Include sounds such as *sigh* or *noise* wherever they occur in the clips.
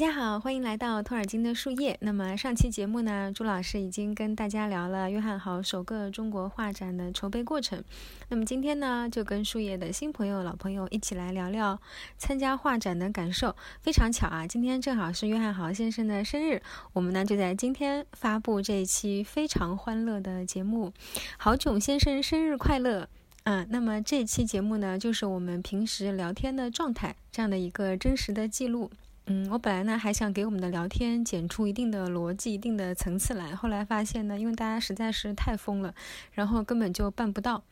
大家好，欢迎来到托尔金的树叶。那么上期节目呢，朱老师已经跟大家聊了约翰豪首个中国画展的筹备过程。那么今天呢，就跟树叶的新朋友、老朋友一起来聊聊参加画展的感受。非常巧啊，今天正好是约翰豪先生的生日，我们呢就在今天发布这一期非常欢乐的节目。豪囧先生生日快乐！嗯，那么这期节目呢，就是我们平时聊天的状态，这样的一个真实的记录。嗯，我本来呢还想给我们的聊天剪出一定的逻辑、一定的层次来，后来发现呢，因为大家实在是太疯了，然后根本就办不到。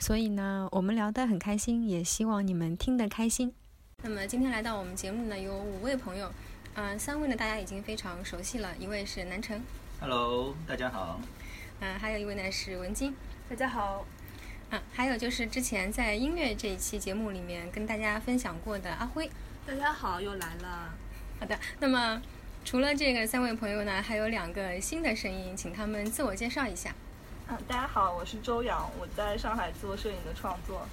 所以呢，我们聊得很开心，也希望你们听得开心。那么今天来到我们节目呢，有五位朋友，嗯，三位呢大家已经非常熟悉了，一位是南城，Hello，大家好，嗯，还有一位呢是文晶，大家好，嗯，还有就是之前在音乐这一期节目里面跟大家分享过的阿辉，大家好，又来了。好的，那么除了这个三位朋友呢，还有两个新的声音，请他们自我介绍一下。嗯，大家好，我是周洋，我在上海做摄影的创作。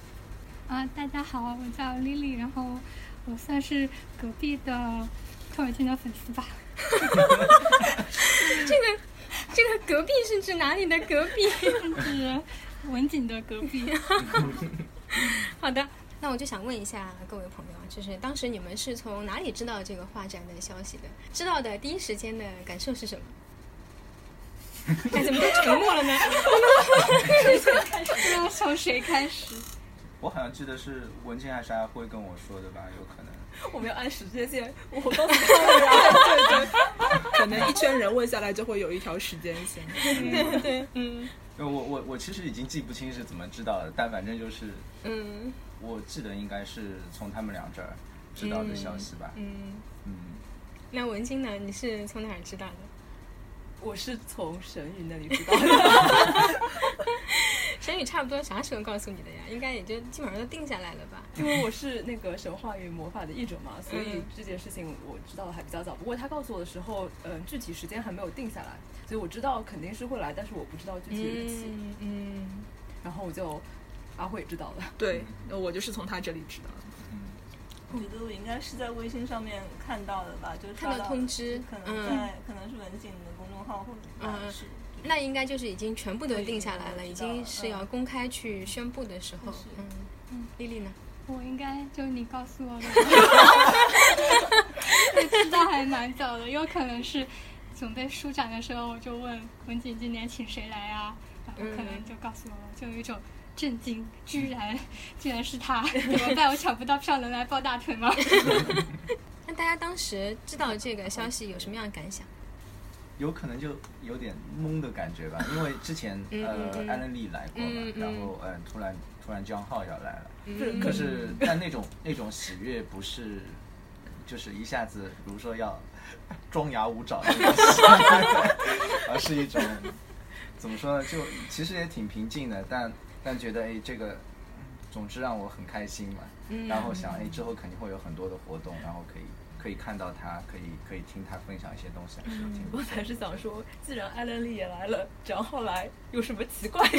啊，大家好，我叫 Lily，然后我算是隔壁的托尔金的粉丝吧。*laughs* 这个这个隔壁是指哪里的隔壁？*laughs* 是文景的隔壁。*laughs* 好的。那我就想问一下各位朋友啊，就是当时你们是从哪里知道这个画展的消息的？知道的第一时间的感受是什么？*laughs* 哎，怎么都沉默了呢？不知道从谁开始？我好像记得是文静还是阿辉跟我说的吧？有可能。我们要按时间线，我告诉他对对，可能一圈人问下来就会有一条时间线。对对，嗯。我我我其实已经记不清是怎么知道的，但反正就是，嗯。我记得应该是从他们俩这儿知道的消息吧。嗯嗯。那文晶呢？你是从哪儿知道的？我是从神宇那里知道的。*laughs* 神宇差不多啥时候告诉你的呀？应该也就基本上都定下来了吧？因为我是那个神话与魔法的译者嘛，所以这件事情我知道的还比较早。不过他告诉我的时候，嗯，具体时间还没有定下来，所以我知道肯定是会来，但是我不知道具体日期。嗯。然后我就。阿慧知道的，对，我就是从他这里知道的。我觉得我应该是在微信上面看到的吧，就是看到通知，可能在可能是文景的公众号或者是。那应该就是已经全部都定下来了，已经是要公开去宣布的时候。嗯嗯，丽丽呢？我应该就你告诉我的。*laughs* 知道还蛮早的，有可能是准备书展的时候，我就问文景今年请谁来啊，然后可能就告诉我了，就有一种。震惊！居然，居然是他！*laughs* 怎么办？我抢不到票，能来抱大腿吗？*laughs* 那大家当时知道这个消息有什么样的感想？有可能就有点懵的感觉吧，因为之前呃艾伦丽来过嘛，然后嗯突然突然江浩要来了，可是但那种那种喜悦不是就是一下子，比如说要 *laughs* 张牙舞爪的那种，而是一种怎么说呢？就其实也挺平静的，但。但觉得哎，这个，总之让我很开心嘛。然后想哎，之后肯定会有很多的活动，然后可以可以看到他，可以可以听他分享一些东西。我才是想说，既然艾伦丽也来了，张浩来有什么奇怪的？*laughs*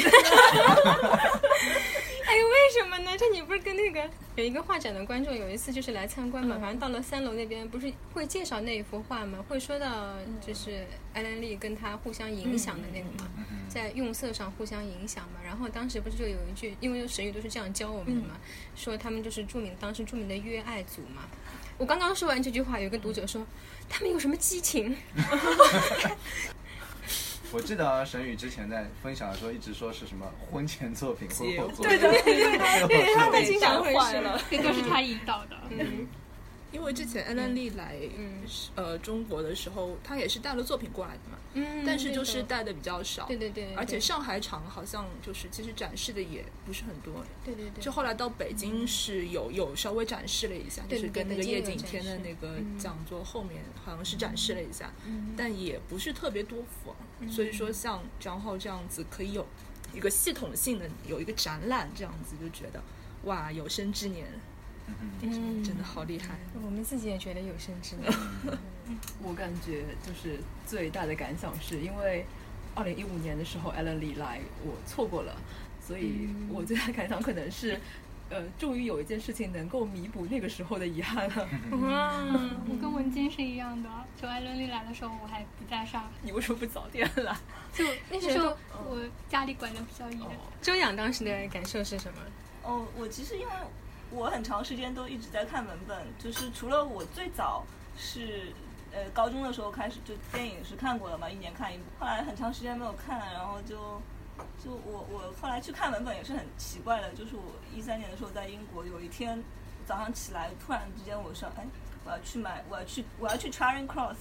哎，为什么呢？这你不是跟那个有一个画展的观众有一次就是来参观嘛？反正到了三楼那边，不是会介绍那一幅画吗？会说到就是艾伦丽跟他互相影响的那个嘛，在用色上互相影响嘛。然后当时不是就有一句，因为神语都是这样教我们的嘛，说他们就是著名当时著名的约爱组嘛。我刚刚说完这句话，有个读者说他们有什么激情？*laughs* 我记得沈宇之前在分享的时候，一直说是什么婚前作品、婚后作品，对对对 *laughs* 对，他们经常会了，这都是他引导的。嗯，因为之前艾兰丽来呃中国的时候，他也是带了作品过来的嘛。嗯，但是就是带的比较少，对对对，而且上海场好像就是其实展示的也不是很多，对对对。就后来到北京是有有稍微展示了一下，就是跟那个叶景天的那个讲座后面好像是展示了一下，但也不是特别多幅，所以说像张浩这样子可以有一个系统性的有一个展览这样子，就觉得哇有生之年。嗯，真的好厉害！我们自己也觉得有生之年。我感觉就是最大的感想是因为二零一五年的时候，艾伦里来，我错过了，所以我最大感想可能是呃，终于有一件事情能够弥补那个时候的遗憾了。哇，我跟文晶是一样的，就艾伦丽来的时候我还不在上海，你为什么不早点来？就那时候我家里管的比较严。周洋当时的感受是什么？哦，我其实因为我很长时间都一直在看文本，就是除了我最早是呃高中的时候开始就电影是看过了嘛，一年看一部，后来很长时间没有看，然后就。就我我后来去看文本也是很奇怪的，就是我一三年的时候在英国，有一天早上起来，突然之间我说，哎，我要去买，我要去我要去 Charing Cross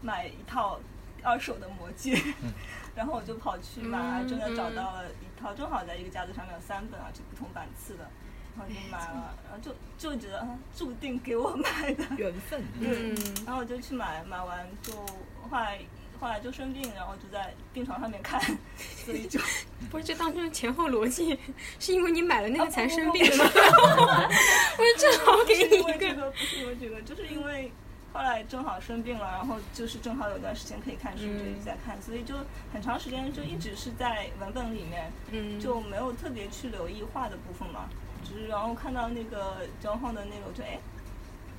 买一套二手的魔戒，*laughs* 然后我就跑去买，真的找到了一套，正好在一个架子上面有三本啊，就不同版次的，然后就买了，然后就就觉得注定给我买的。缘分，嗯，然后我就去买，买完就后来。后来就生病，然后就在病床上面看，*laughs* 所以就 *laughs* 不是这当中的前后逻辑，是因为你买了那个才生病的吗？我正好给你一个，不是因为这个，就是因为后来正好生病了，然后就是正好有段时间可以看书，就一直在看，所以就很长时间就一直是在文本里面，嗯。就没有特别去留意画的部分嘛，然后看到那个张浩的那个，就哎，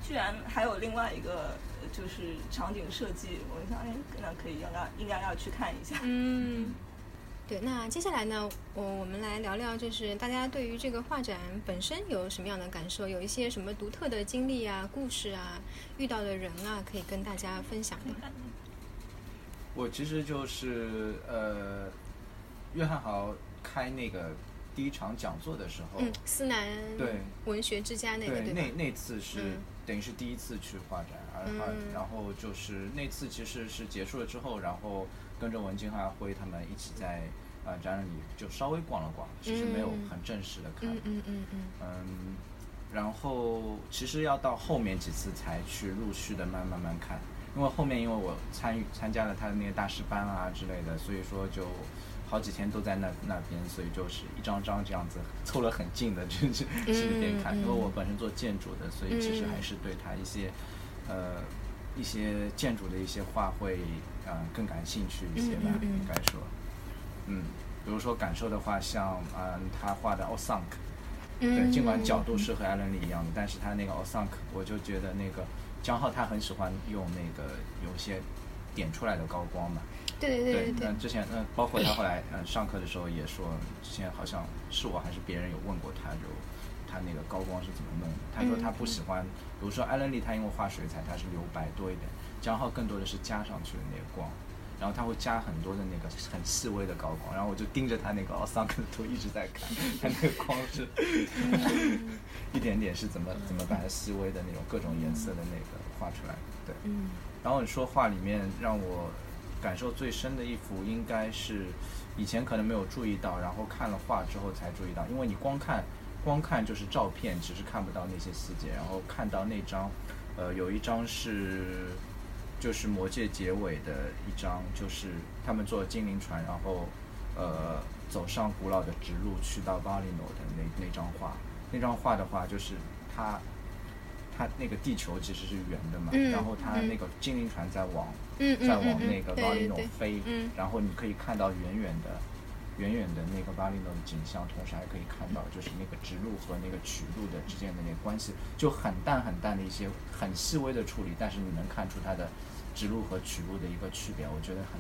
居然还有另外一个。就是场景设计，我想哎，那可以要要应该要去看一下。嗯，对。那接下来呢，我我们来聊聊，就是大家对于这个画展本身有什么样的感受？有一些什么独特的经历啊、故事啊、遇到的人啊，可以跟大家分享的。我其实就是呃，约翰豪开那个第一场讲座的时候，嗯，思南对文学之家那个对那那次是等于是第一次去画展。然后就是那次其实是结束了之后，然后跟着文静和阿辉他们一起在啊展览里就稍微逛了逛，其实没有很正式的看。嗯嗯嗯嗯。嗯，然后其实要到后面几次才去陆续的慢慢慢看，因为后面因为我参与参加了他的那个大师班啊之类的，所以说就好几天都在那那边，所以就是一张张这样子凑了很近的就是去那边看。因为我本身做建筑的，所以其实还是对他一些。呃，一些建筑的一些画会，嗯，更感兴趣一些吧，应该说，嗯，比如说感受的话，像嗯，他画的奥桑克，对，尽管角度是和艾伦里一样的，但是他那个 o s a n k，我就觉得那个江浩他很喜欢用那个有些点出来的高光嘛，对对对对，那之前嗯，包括他后来嗯上课的时候也说，之前好像是我还是别人有问过他，就。他那个高光是怎么弄的？他说他不喜欢，比如说艾伦丽，他因为画水彩，他是留白多一点。江浩更多的是加上去的那个光，然后他会加很多的那个很细微的高光。然后我就盯着他那个奥桑克的图一直在看，他那个光是 *laughs* 一点点是怎么怎么把它细微的那种各种颜色的那个画出来。对，然后你说画里面让我感受最深的一幅，应该是以前可能没有注意到，然后看了画之后才注意到，因为你光看。光看就是照片，其实看不到那些细节。然后看到那张，呃，有一张是，就是魔戒结尾的一张，就是他们坐精灵船，然后，呃，走上古老的直路去到巴里诺的那那张画。那张画的话，就是它，它那个地球其实是圆的嘛，然后它那个精灵船在往，在往那个巴里诺飞，然后你可以看到远远的。远远的那个巴黎诺的景象，同时还可以看到，就是那个直路和那个曲路的之间的那个关系，就很淡很淡的一些很细微的处理，但是你能看出它的直路和曲路的一个区别，我觉得很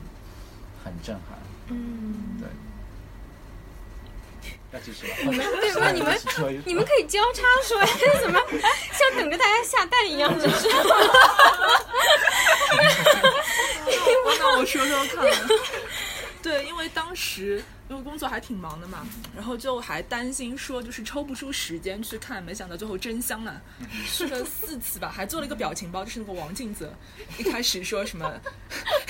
很震撼。嗯，对。要继续吗？你们对吧？你 *laughs* 们你们可以交叉说，怎么像等着大家下蛋一样？的是。*laughs* *laughs* 那我说说看。对，因为当时因为工作还挺忙的嘛，然后就还担心说就是抽不出时间去看，没想到最后真香了，去了四次吧，还做了一个表情包，就是那个王静泽一开始说什么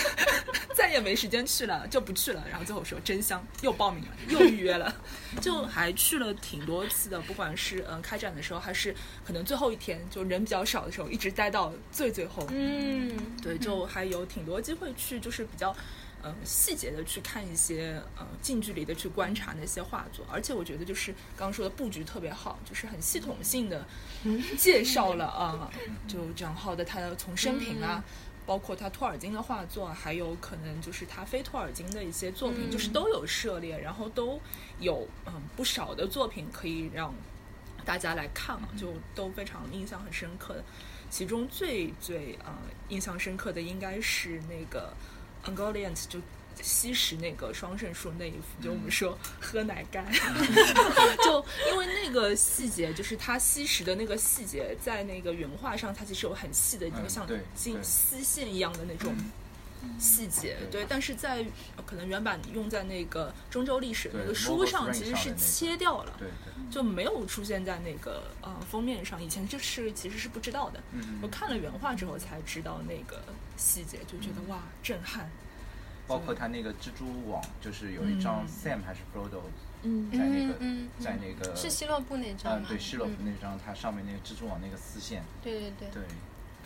*laughs* 再也没时间去了就不去了，然后最后说真香，又报名了，又预约了，就还去了挺多次的，不管是嗯开展的时候，还是可能最后一天就人比较少的时候，一直待到最最后，嗯，对，就还有挺多机会去，就是比较。嗯，细节的去看一些，呃，近距离的去观察那些画作，而且我觉得就是刚刚说的布局特别好，就是很系统性的 *laughs* 介绍了啊，就张浩的他的从生平啊，包括他托尔金的画作，还有可能就是他非托尔金的一些作品，就是都有涉猎，然后都有嗯不少的作品可以让大家来看啊，就都非常印象很深刻的。其中最最呃印象深刻的应该是那个 Angoliant 就吸食那个双圣树那一幅，就我们说 *laughs* 喝奶干，*laughs* 就因为那个细节，就是他吸食的那个细节，在那个原画上，它其实有很细的一个像金丝线一样的那种。细节对，但是在可能原版用在那个中州历史那个书上，其实是切掉了，就没有出现在那个呃封面上。以前就是其实是不知道的，我看了原画之后才知道那个细节，就觉得哇震撼。包括他那个蜘蛛网，就是有一张 Sam 还是 Frodo 在那个在那个是希洛布那张嗯，对希洛布那张，它上面那个蜘蛛网那个丝线，对对对。对。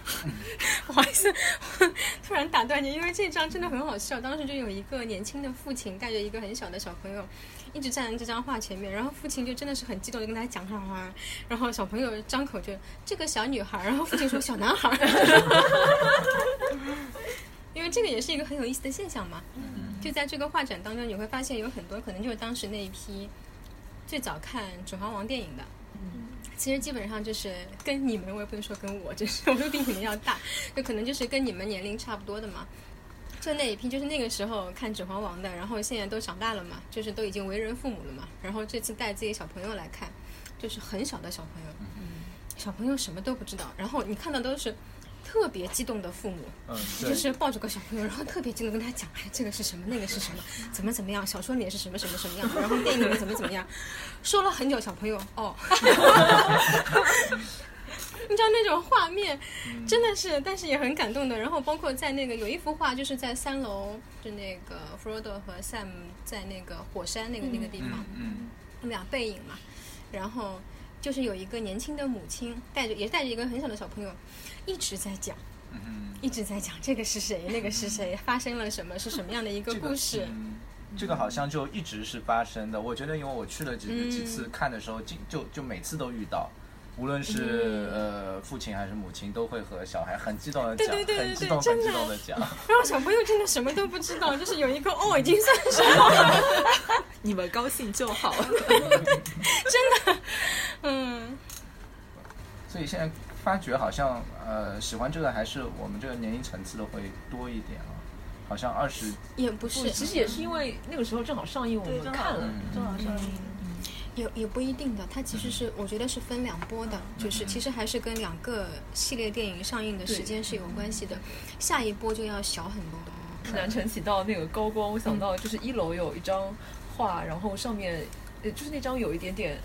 *laughs* 不好意思，*laughs* 突然打断你，因为这张真的很好笑。当时就有一个年轻的父亲带着一个很小的小朋友，一直站在这张画前面，然后父亲就真的是很激动的跟他讲话，然后小朋友张口就这个小女孩，然后父亲说小男孩，*laughs* 因为这个也是一个很有意思的现象嘛。就在这个画展当中，你会发现有很多可能就是当时那一批最早看《指环王》电影的。其实基本上就是跟你们，我也不能说跟我，就是我都比你们要大，就可能就是跟你们年龄差不多的嘛。就那一批，就是那个时候看《指环王》的，然后现在都长大了嘛，就是都已经为人父母了嘛。然后这次带自己小朋友来看，就是很小的小朋友，小朋友什么都不知道，然后你看的都是。特别激动的父母，嗯，就是抱着个小朋友，然后特别激动跟他讲，哎，这个是什么，那个是什么，怎么怎么样，小说里面是什么什么什么样，然后电影里面怎么怎么样，*laughs* 说了很久，小朋友哦，*laughs* 你知道那种画面真的是，但是也很感动的。然后包括在那个有一幅画，就是在三楼，就那个 Frodo 和 Sam 在那个火山那个那个地方，嗯，他们俩背影嘛，然后就是有一个年轻的母亲带着，也是带着一个很小的小朋友。一直在讲，一直在讲这个是谁，那个是谁，发生了什么，是什么样的一个故事？这个好像就一直是发生的。我觉得，因为我去了几几次看的时候，就就就每次都遇到，无论是呃父亲还是母亲，都会和小孩很激动的讲，很激动很激动的讲。*laughs* 然后小朋友真的什么都不知道，就是有一个哦，已经算是 *laughs* 你们高兴就好，*laughs* 真的，嗯。所以现在。发觉好像呃喜欢这个还是我们这个年龄层次的会多一点啊，好像二十也不是，其实也是因为那个时候正好上映，我们看了，正好上映，也也不一定的，它其实是我觉得是分两波的，就是其实还是跟两个系列电影上映的时间是有关系的，下一波就要小很多的。南城起到那个高光，我想到就是一楼有一张画，然后上面呃就是那张有一点点。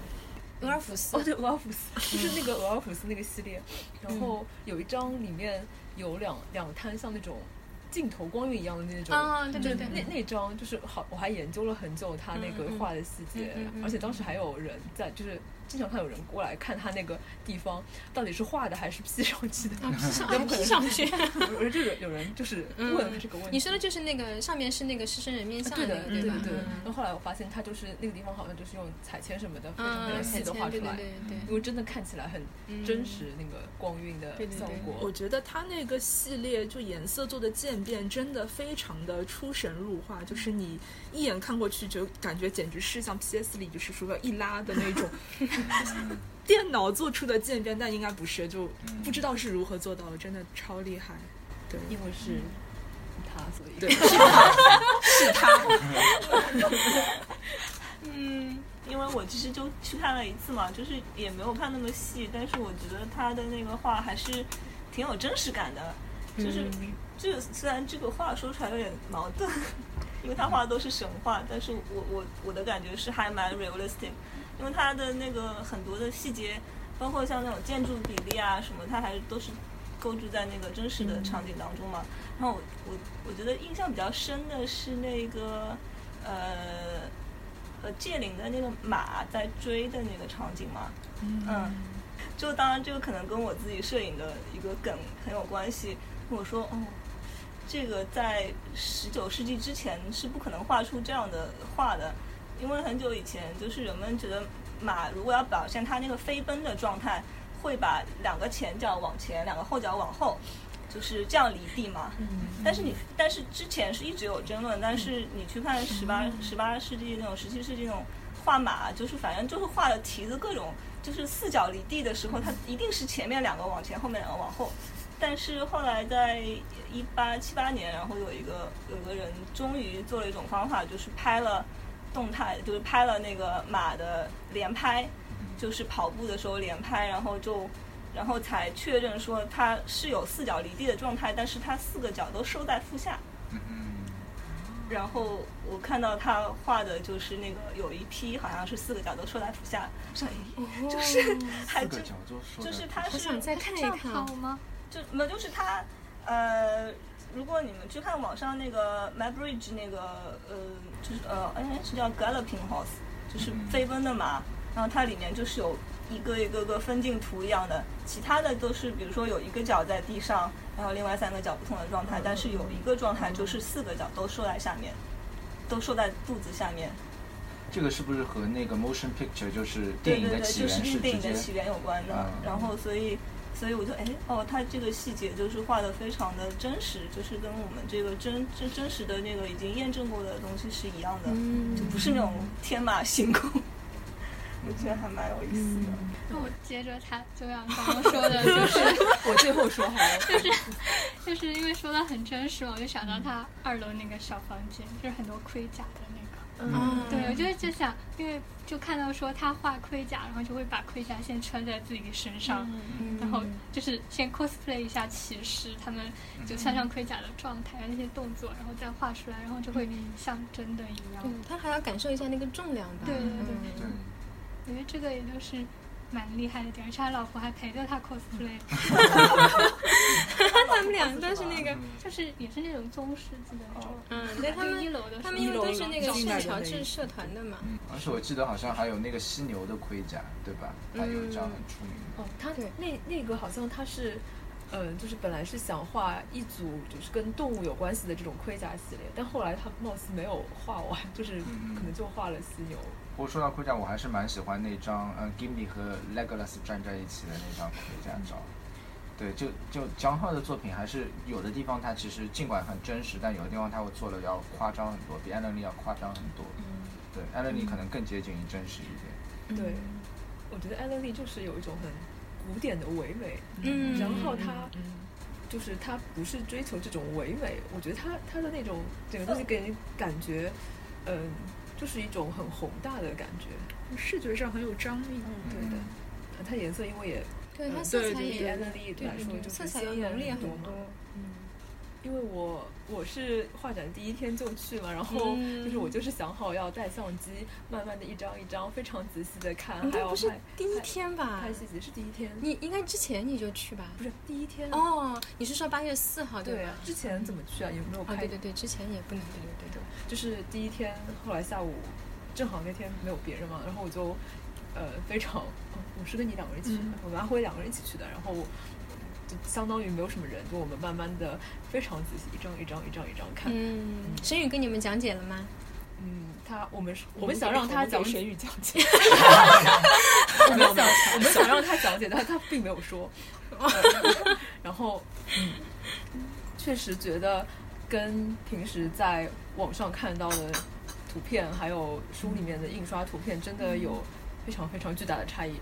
俄尔甫斯。哦，对，俄尔甫斯就 *laughs* 是那个俄尔甫斯那个系列，然后有一张里面有两两滩像那种镜头光晕一样的那种啊，对对对，那那张就是好，我还研究了很久他那个画的细节，而且当时还有人在就是。经常看有人过来看他那个地方到底是画的还是 P 上去的，P 上 P 上去。有就有有人就是问这个问题。你说的就是那个上面是那个狮身人面像的，对对对对。然后后来我发现他就是那个地方好像就是用彩铅什么的非常非常细的画出来，对因为真的看起来很真实那个光晕的效果。我觉得他那个系列就颜色做的渐变真的非常的出神入化，就是你一眼看过去就感觉简直是像 PS 里就是说要一拉的那种。*laughs* 电脑做出的渐变，但应该不是，就不知道是如何做到的，真的超厉害。对，因为是他，所以对，*laughs* 是他。*laughs* 嗯，因为我其实就去看了一次嘛，就是也没有看那么细，但是我觉得他的那个画还是挺有真实感的。就是这虽然这个话说出来有点矛盾，因为他画的都是神话，但是我我我的感觉是还蛮 realistic。因为它的那个很多的细节，包括像那种建筑比例啊什么，它还都是构筑在那个真实的场景当中嘛。然后我我我觉得印象比较深的是那个呃呃戒灵的那个马在追的那个场景嘛。嗯。就当然这个可能跟我自己摄影的一个梗很有关系。我说哦，这个在十九世纪之前是不可能画出这样的画的。因为很久以前，就是人们觉得马如果要表现它那个飞奔的状态，会把两个前脚往前，两个后脚往后，就是这样离地嘛。但是你，但是之前是一直有争论。但是你去看十八十八世纪那种、十七世纪那种画马，就是反正就是画的蹄子各种，就是四脚离地的时候，它一定是前面两个往前，后面两个往后。但是后来在一八七八年，然后有一个有个人终于做了一种方法，就是拍了动态，就是拍了那个马的连拍，就是跑步的时候连拍，然后就然后才确认说它是有四脚离地的状态，但是它四个脚都收在腹下。然后我看到他画的就是那个有一批好像是四个角都收在腹下，就是还就就是他是想再看一看吗？就没有就是他呃，如果你们去看网上那个 My Bridge 那个呃，就是呃哎是叫 Galloping Horse，就是飞奔的马，然后它里面就是有一个一个个分镜图一样的，其他的都是比如说有一个脚在地上。然后另外三个脚不同的状态，但是有一个状态就是四个脚都收在下面，都收在肚子下面。这个是不是和那个 motion picture 就是电影的起源是电影的起源有关的？然后所以所以我就哎哦，他这个细节就是画的非常的真实，就是跟我们这个真真真实的那个已经验证过的东西是一样的，就不是那种天马行空。*laughs* 我觉得还蛮有意思的。那我接着他就像刚刚说的，*laughs* 就是我最后说好了，*laughs* 就是就是因为说的很真实嘛，我就想到他二楼那个小房间，就是很多盔甲的那个。嗯。对，我就就想，因为就看到说他画盔甲，然后就会把盔甲先穿在自己身上，然后就是先 cosplay 一下骑士，他们就穿上盔甲的状态那些动作，然后再画出来，然后就会像真的一样。嗯，他还要感受一下那个重量吧。对对对。我觉得这个也就是蛮厉害的点，而且他老婆还陪着他 cosplay。*laughs* 他们俩都是那个，就是也是那种中世纪的那种。嗯，对他们一楼的，他们因为都是那个圣乔治社团的嘛。嗯，而且我记得好像还有那个犀牛的盔甲，对吧？他有一张很出名的。哦，他那那个好像他是，嗯，就是本来是想画一组就是跟动物有关系的这种盔甲系列，但后来他貌似没有画完，就是可能就画了犀牛。不过说到盔甲，我还是蛮喜欢那张，呃，Gimli 和 Legolas 站在一起的那张盔甲照。对，就就江浩的作品，还是有的地方他其实尽管很真实，但有的地方他会做的要夸张很多，比艾伦利要夸张很多。嗯。对，艾伦利可能更接近于真实一点。对，我觉得艾伦利就是有一种很古典的唯美。嗯。然后他，就是他不是追求这种唯美，我觉得他他的那种整个东西给人感觉，嗯。就是一种很宏大的感觉，视觉上很有张力。嗯，对的。它颜色因为也，对它色彩也，N 力来说就色彩浓烈很多。嗯。因为我我是画展第一天就去嘛，然后就是我就是想好要带相机，慢慢的一张一张非常仔细的看。还不是第一天吧？拍细节是第一天。你应该之前你就去吧？不是第一天。哦，你是说八月四号对吧？之前怎么去啊？也没有拍？对对对，之前也不能。对对对。就是第一天，后来下午正好那天没有别人嘛，然后我就呃非常，我是跟你两个人一起去的，我跟阿辉两个人一起去的，然后就相当于没有什么人，就我们慢慢的非常仔细一张一张一张一张看。嗯，沈宇跟你们讲解了吗？嗯，他我们我们想让他讲沈宇讲解，*laughs* 我们想 *laughs* 我们想让他讲解，但他并没有说。*laughs* 然后嗯，确实觉得。跟平时在网上看到的图片，还有书里面的印刷图片，真的有非常非常巨大的差异。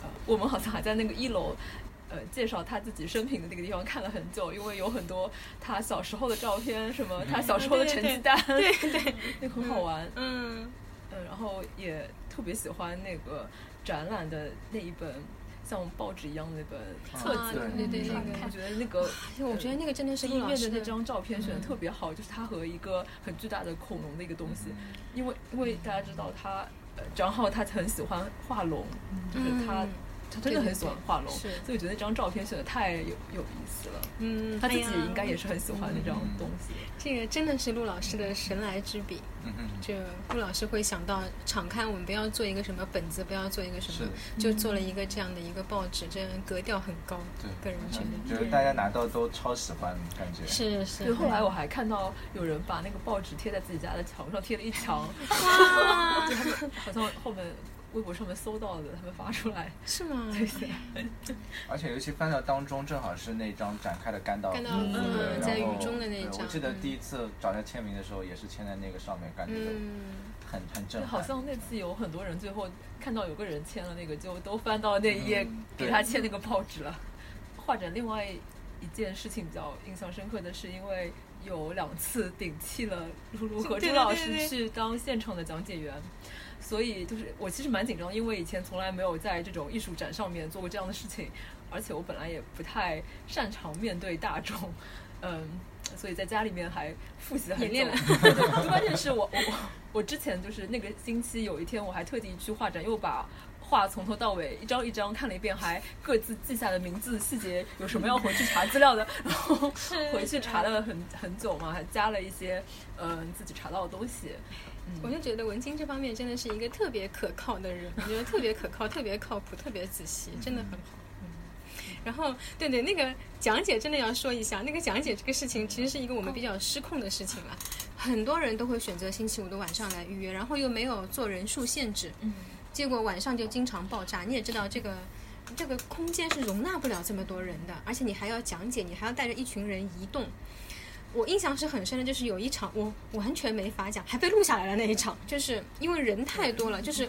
呃，我们好像还在那个一楼，呃，介绍他自己生平的那个地方看了很久，因为有很多他小时候的照片，什么他小时候的成绩单，对对，*laughs* 那很好玩。嗯嗯，然后也特别喜欢那个展览的那一本。像报纸一样的那本册子，对对对，我觉得那个，我觉得那个真的是一面的那张照片选的特别好，就是他和一个很巨大的恐龙的一个东西，因为因为大家知道他，张浩他很喜欢画龙，就是他。他真的很喜欢画龙，所以我觉得那张照片选的太有有意思了。嗯，他自己应该也是很喜欢那张东西。这个真的是陆老师的神来之笔。嗯嗯，就陆老师会想到敞开，我们不要做一个什么本子，不要做一个什么，就做了一个这样的一个报纸，这样格调很高。对，个人觉得，就是大家拿到都超喜欢，感觉是是。后来我还看到有人把那个报纸贴在自己家的墙上，贴了一墙。*laughs* 哇！好像后面。微博上面搜到的，他们发出来。是吗？*laughs* 对对。而且尤其翻到当中，正好是那张展开的干道，干道嗯，在雨中的那张。我记得第一次找他签名的时候，也是签在那个上面，感觉很很震撼。好像那次有很多人最后看到有个人签了那个，就都翻到那一页给他签那个报纸了。画展另外一件事情比较印象深刻的是，因为有两次顶替了露露和朱老师去当现场的讲解员，所以就是我其实蛮紧张，因为以前从来没有在这种艺术展上面做过这样的事情，而且我本来也不太擅长面对大众，嗯，所以在家里面还复习了很 *laughs* 久。关键是我我我之前就是那个星期有一天我还特地去画展，又把。画从头到尾一张一张看了一遍，还各自记下了名字细节，有什么要回去查资料的，*laughs* 然后回去查了很很久嘛，还加了一些嗯自己查到的东西。我就觉得文晶这方面真的是一个特别可靠的人，*laughs* 我觉得特别可靠，特别靠谱，特别仔细，真的很好。然后对对，那个讲解真的要说一下，那个讲解这个事情其实是一个我们比较失控的事情了，很多人都会选择星期五的晚上来预约，然后又没有做人数限制。嗯。结果晚上就经常爆炸，你也知道这个，这个空间是容纳不了这么多人的，而且你还要讲解，你还要带着一群人移动。我印象是很深的，就是有一场我完全没法讲，还被录下来了那一场，就是因为人太多了，就是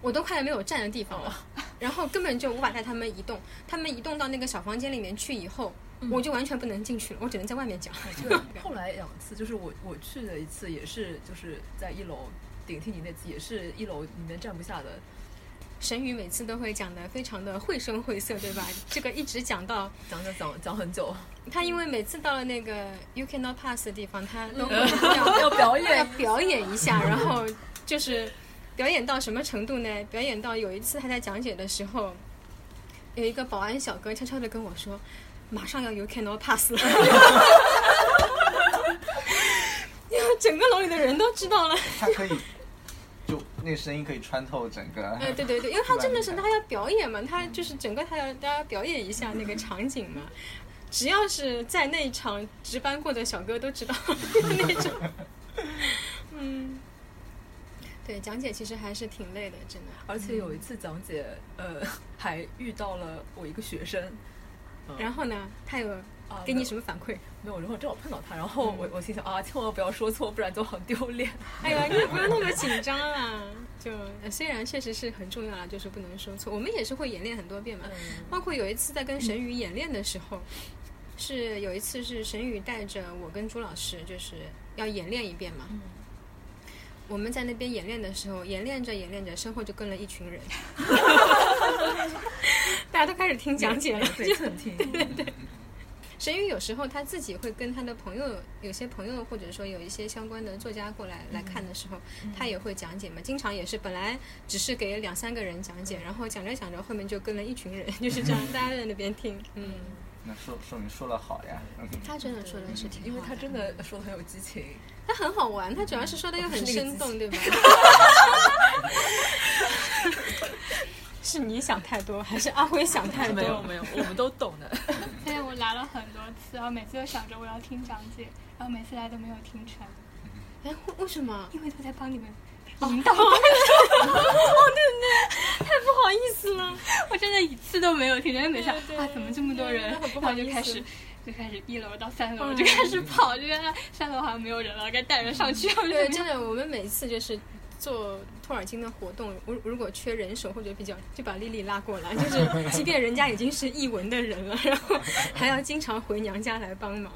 我都快没有站的地方了，*laughs* 然后根本就无法带他们移动。他们移动到那个小房间里面去以后，我就完全不能进去了，我只能在外面讲。*laughs* 后来两次，就是我我去的一次也是就是在一楼。顶替你那次也是一楼里面站不下的，神宇每次都会讲的非常的绘声绘色，对吧？这个一直讲到讲讲讲讲很久。他因为每次到了那个 You cannot pass 的地方，他都要要表演 *laughs* 要表演一下，然后就是表演到什么程度呢？表演到有一次他在讲解的时候，有一个保安小哥悄悄的跟我说：“马上要 You cannot pass 了。*laughs* ” *laughs* 整个楼里的人都知道了。他可以。就那声音可以穿透整个。哎，对对对，因为他真的是 *laughs* 他要表演嘛，他就是整个他要大家表演一下那个场景嘛。只要是在那一场值班过的小哥都知道 *laughs* 那种。嗯，对，讲解其实还是挺累的，真的。而且有一次讲解，呃，还遇到了我一个学生。然后呢，他有。给你什么反馈？没有，然后正好碰到他，然后我我心想啊，千万不要说错，不然就很丢脸。哎呀，你也不用那么紧张啊。就虽然确实是很重要了，就是不能说错。我们也是会演练很多遍嘛。包括有一次在跟沈宇演练的时候，是有一次是沈宇带着我跟朱老师，就是要演练一遍嘛。我们在那边演练的时候，演练着演练着，身后就跟了一群人，*laughs* 大家都开始听讲解了，就很听。对对对。沈宇有时候他自己会跟他的朋友，有些朋友或者说有一些相关的作家过来来看的时候，他也会讲解嘛。经常也是本来只是给两三个人讲解，然后讲着讲着后面就跟了一群人，就是这样，大家在那边听。嗯，那说说明说的好呀。他真的说的是挺，因为他真的说的很有激情，他很好玩，他主要是说的又很生动，对吧？*laughs* 是你想太多，还是阿辉想太多？没有没有，我们都懂的。*laughs* 现在我来了很多次，然后每次都想着我要听讲解，然后每次来都没有听成。哎，为什么？因为都在帮你们引导。哦，对对，太不好意思了，我真的一次都没有听成。每次啊，怎么这么多人？然后就开始就开始一楼到三楼就开始跑，就觉得三楼好像没有人了，该带人上去。对，真的，我们每次就是。做托尔金的活动，如如果缺人手或者比较，就把丽丽拉过来。*laughs* 就是即便人家已经是译文的人了，然后还要经常回娘家来帮忙。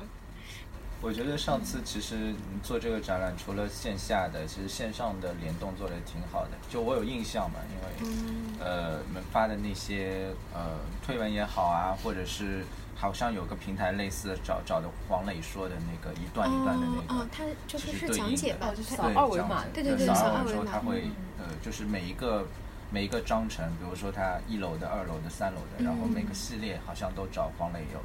我觉得上次其实你做这个展览，除了线下的，其实线上的联动做的挺好的。就我有印象嘛，因为呃，你们发的那些呃推文也好啊，或者是。好像有个平台类似找找的黄磊说的那个一段一段的那个，哦，他就是是讲解吧，就是扫二维码，对对对，扫二维码，他会呃，就是每一个每一个章程，比如说他一楼的、二楼的、三楼的，然后每个系列好像都找黄磊有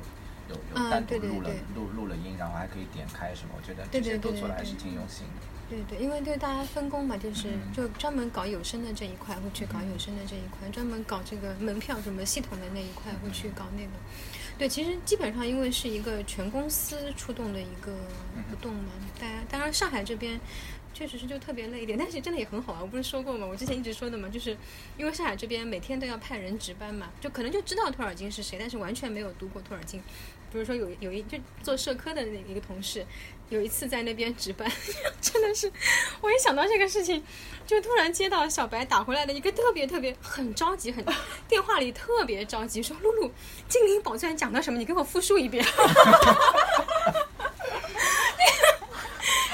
有有单独录了录录了音，然后还可以点开什么，我觉得这些都做的还是挺用心的。对对，因为对大家分工嘛，就是就专门搞有声的这一块会去搞有声的这一块，专门搞这个门票什么系统的那一块会去搞那个。对，其实基本上因为是一个全公司出动的一个活动嘛，大家当然上海这边，确实是就特别累一点，但是真的也很好玩。我不是说过吗？我之前一直说的嘛，就是因为上海这边每天都要派人值班嘛，就可能就知道托尔金是谁，但是完全没有读过托尔金。比如说有有一就做社科的那一个同事，有一次在那边值班，*laughs* 真的是，我一想到这个事情，就突然接到小白打回来的一个特别特别很着急，很电话里特别着急，说露露，精灵宝钻讲到什么？你给我复述一遍。*laughs*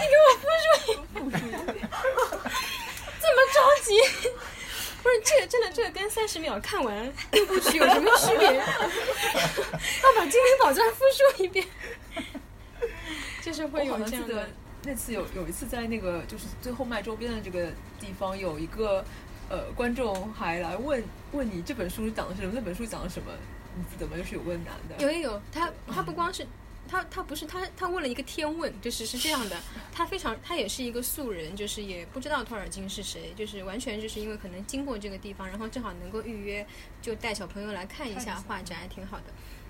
你给我复述一遍，这 *laughs* 不是这个真的，这个跟三十秒看完六部曲有什么区别？*laughs* 要把《精灵宝钻》复述一遍，就是会有这样的。那次有有一次在那个就是最后卖周边的这个地方，有一个呃观众还来问问你这本书讲的是什么，那本书讲的什么？你记得吗？就是有问难的。有有有，他他不光是。他他不是他他问了一个天问，就是是这样的，他非常他也是一个素人，就是也不知道托尔金是谁，就是完全就是因为可能经过这个地方，然后正好能够预约，就带小朋友来看一下画展，还挺好的。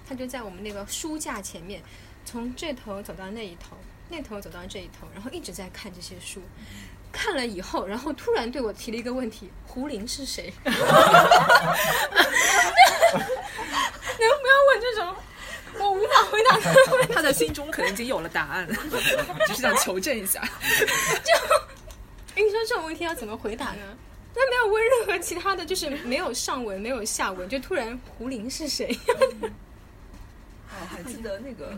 他就在我们那个书架前面，从这头走到那一头，那头走到这一头，然后一直在看这些书，看了以后，然后突然对我提了一个问题：胡林是谁？*laughs* 你们不要问这种？我无法回答他，他的心中可能已经有了答案，*laughs* 只是想求证一下。*laughs* 就，你说这种问题要怎么回答呢？他没有问任何其他的，就是没有上文，没有下文，就突然胡林是谁？*laughs* 哦，还记得那个，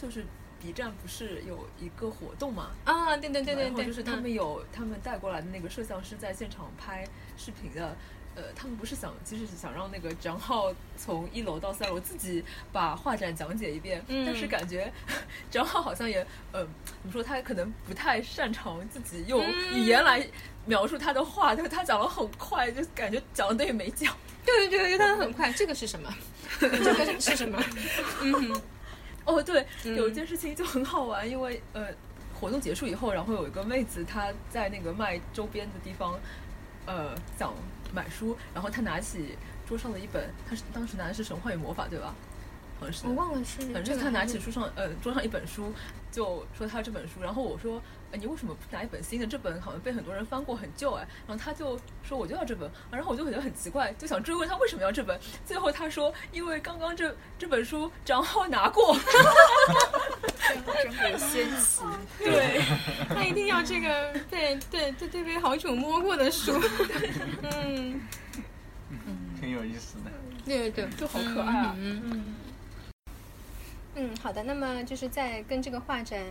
就是 B 站不是有一个活动嘛？啊，对对对对对，就是他们有他们带过来的那个摄像师在现场拍视频的。呃，他们不是想，其实是想让那个张浩从一楼到三楼自己把画展讲解一遍，但是感觉张浩好像也，呃，怎么说，他可能不太擅长自己用语言来描述他的画，就他讲的很快，就感觉讲的等于没讲。*laughs* 对对对，他很快。这个是什么？这个是什么？嗯，哦，对，有一件事情就很好玩，因为呃，活动结束以后，然后有一个妹子她在那个卖周边的地方，呃，讲。买书，然后他拿起桌上的一本，他是当时拿的是《神话与魔法》，对吧？好像是。我忘了是。反正他拿起书上，呃，桌上一本书，就说他这本书。然后我说，呃，你为什么不拿一本新的？这本好像被很多人翻过，很旧哎。然后他就说，我就要这本。然后我就觉得很奇怪，就想追问他为什么要这本。最后他说，因为刚刚这这本书张浩拿过。*laughs* 中国仙奇。对，他一定要这个被对对对被好久摸过的书。嗯，挺有意思的。对对对，就好可爱啊。嗯嗯，嗯好的。那么就是在跟这个画展，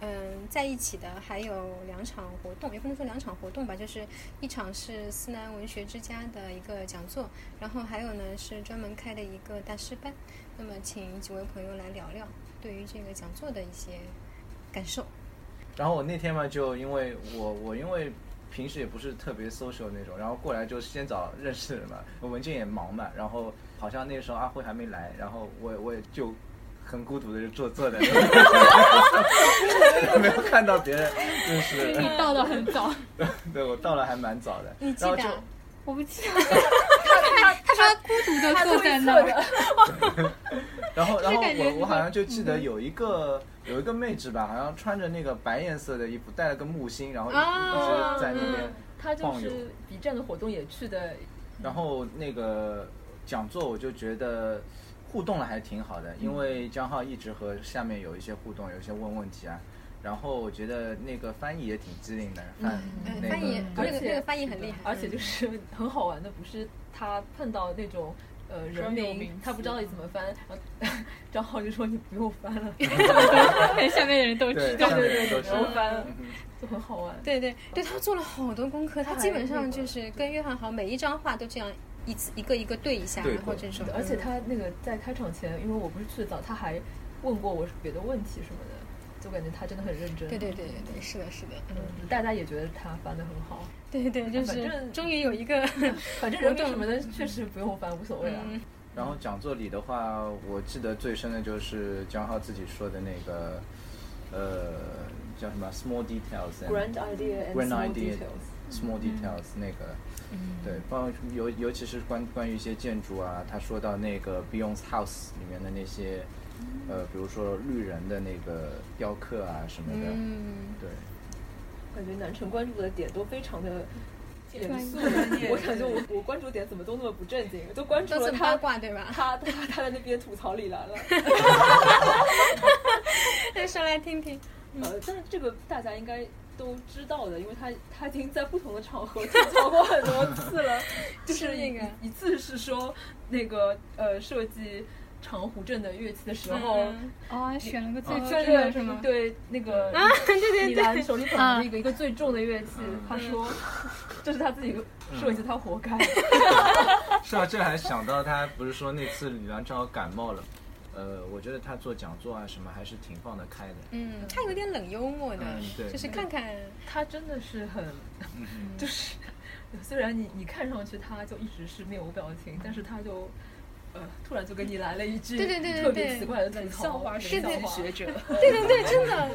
嗯，在一起的还有两场活动，也不能说两场活动吧，就是一场是思南文学之家的一个讲座，然后还有呢是专门开的一个大师班。那么请几位朋友来聊聊对于这个讲座的一些感受。然后我那天嘛，就因为我我因为平时也不是特别 social 那种，然后过来就先找认识的人嘛。文静也忙嘛，然后好像那时候阿辉还没来，然后我我也就很孤独的就坐坐在那，*laughs* 没有看到别人，就是你到的很早，*laughs* 对我到了还蛮早的，你记得？我不记得。*laughs* 他他说孤独的坐在那儿。然后然后我我好像就记得有一个有一个妹纸吧，好像穿着那个白颜色的衣服，带了个木星，然后一直在那边他就是 B 站的活动也去的。然后那个讲座我就觉得互动了还挺好的，因为江浩一直和下面有一些互动，有一些问问题啊。然后我觉得那个翻译也挺机灵的，翻翻译那个那个翻译很厉害，而且就是很好玩的，不是他碰到那种呃人名，他不知道怎么翻，然后 *laughs* 张浩就说你不用翻了，下面的人都知道，对对对，不用翻了，就很好玩。对对对，他做了好多功课，他基本上就是跟约翰豪每一张画都这样一次一个一个对一下，然后这种。而且他那个在开场前，因为我不是去的早，他还问过我别的问题什么的。就感觉他真的很认真。对对对对对，是的，是的。嗯，大家也觉得他翻的很好。对对，就是终于有一个，*laughs* 反正人名什么的确实不用翻，无所谓了。然后讲座里的话，我记得最深的就是江浩自己说的那个，呃，叫什么 “small details”，grand idea，grand ideas small details 那个，对，包括尤尤其是关关于一些建筑啊，他说到那个 Beyond House 里面的那些。呃，比如说绿人的那个雕刻啊什么的，嗯对，感觉南城关注的点都非常的严肃。我感觉我我关注点怎么都那么不正经，都关注都是了他八卦对吧？他他他在那边吐槽李兰了。*laughs* *laughs* 再说来听听。呃，但是这个大家应该都知道的，因为他他已经在不同的场合吐槽过很多次了，*laughs* 就是是那个一一次是说那个呃设计长湖镇的乐器的时候。嗯哦，选了个最呃重这个的是吗？对，那个啊，对对李兰对，手里捧的一个 *laughs* 一个最重的乐器，他说 *laughs* 这是他自己设计，他活该。是啊，这还想到他不是说那次李兰正好感冒了，呃，我觉得他做讲座啊什么还是挺放得开的。嗯，他有点冷幽默的嗯，对就是看看，他真的是很，嗯就是 *laughs* 虽然你你看上去他就一直是面无表情，但是他就。呃，突然就给你来了一句对对对对特别奇怪的吐槽，笑话冷对对笑话学者。*laughs* 对对对，真的。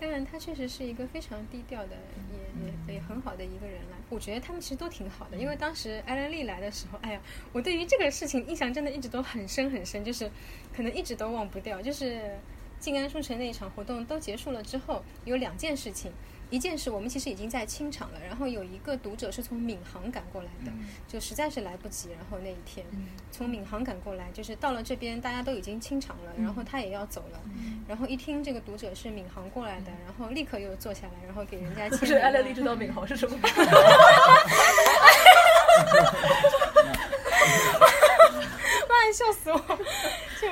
当然，他确实是一个非常低调的，也也也很好的一个人了。我觉得他们其实都挺好的，因为当时艾伦丽来的时候，哎呀，我对于这个事情印象真的一直都很深很深，就是可能一直都忘不掉。就是静安书城那一场活动都结束了之后，有两件事情。一件事，我们其实已经在清场了，然后有一个读者是从闵行赶过来的，就实在是来不及。然后那一天从闵行赶过来，就是到了这边，大家都已经清场了，然后他也要走了。然后一听这个读者是闵行过来的，然后立刻又坐下来，然后给人家签不是名啊艾乐丽知道闵行是什么吗？*laughs* 哇，笑死我！就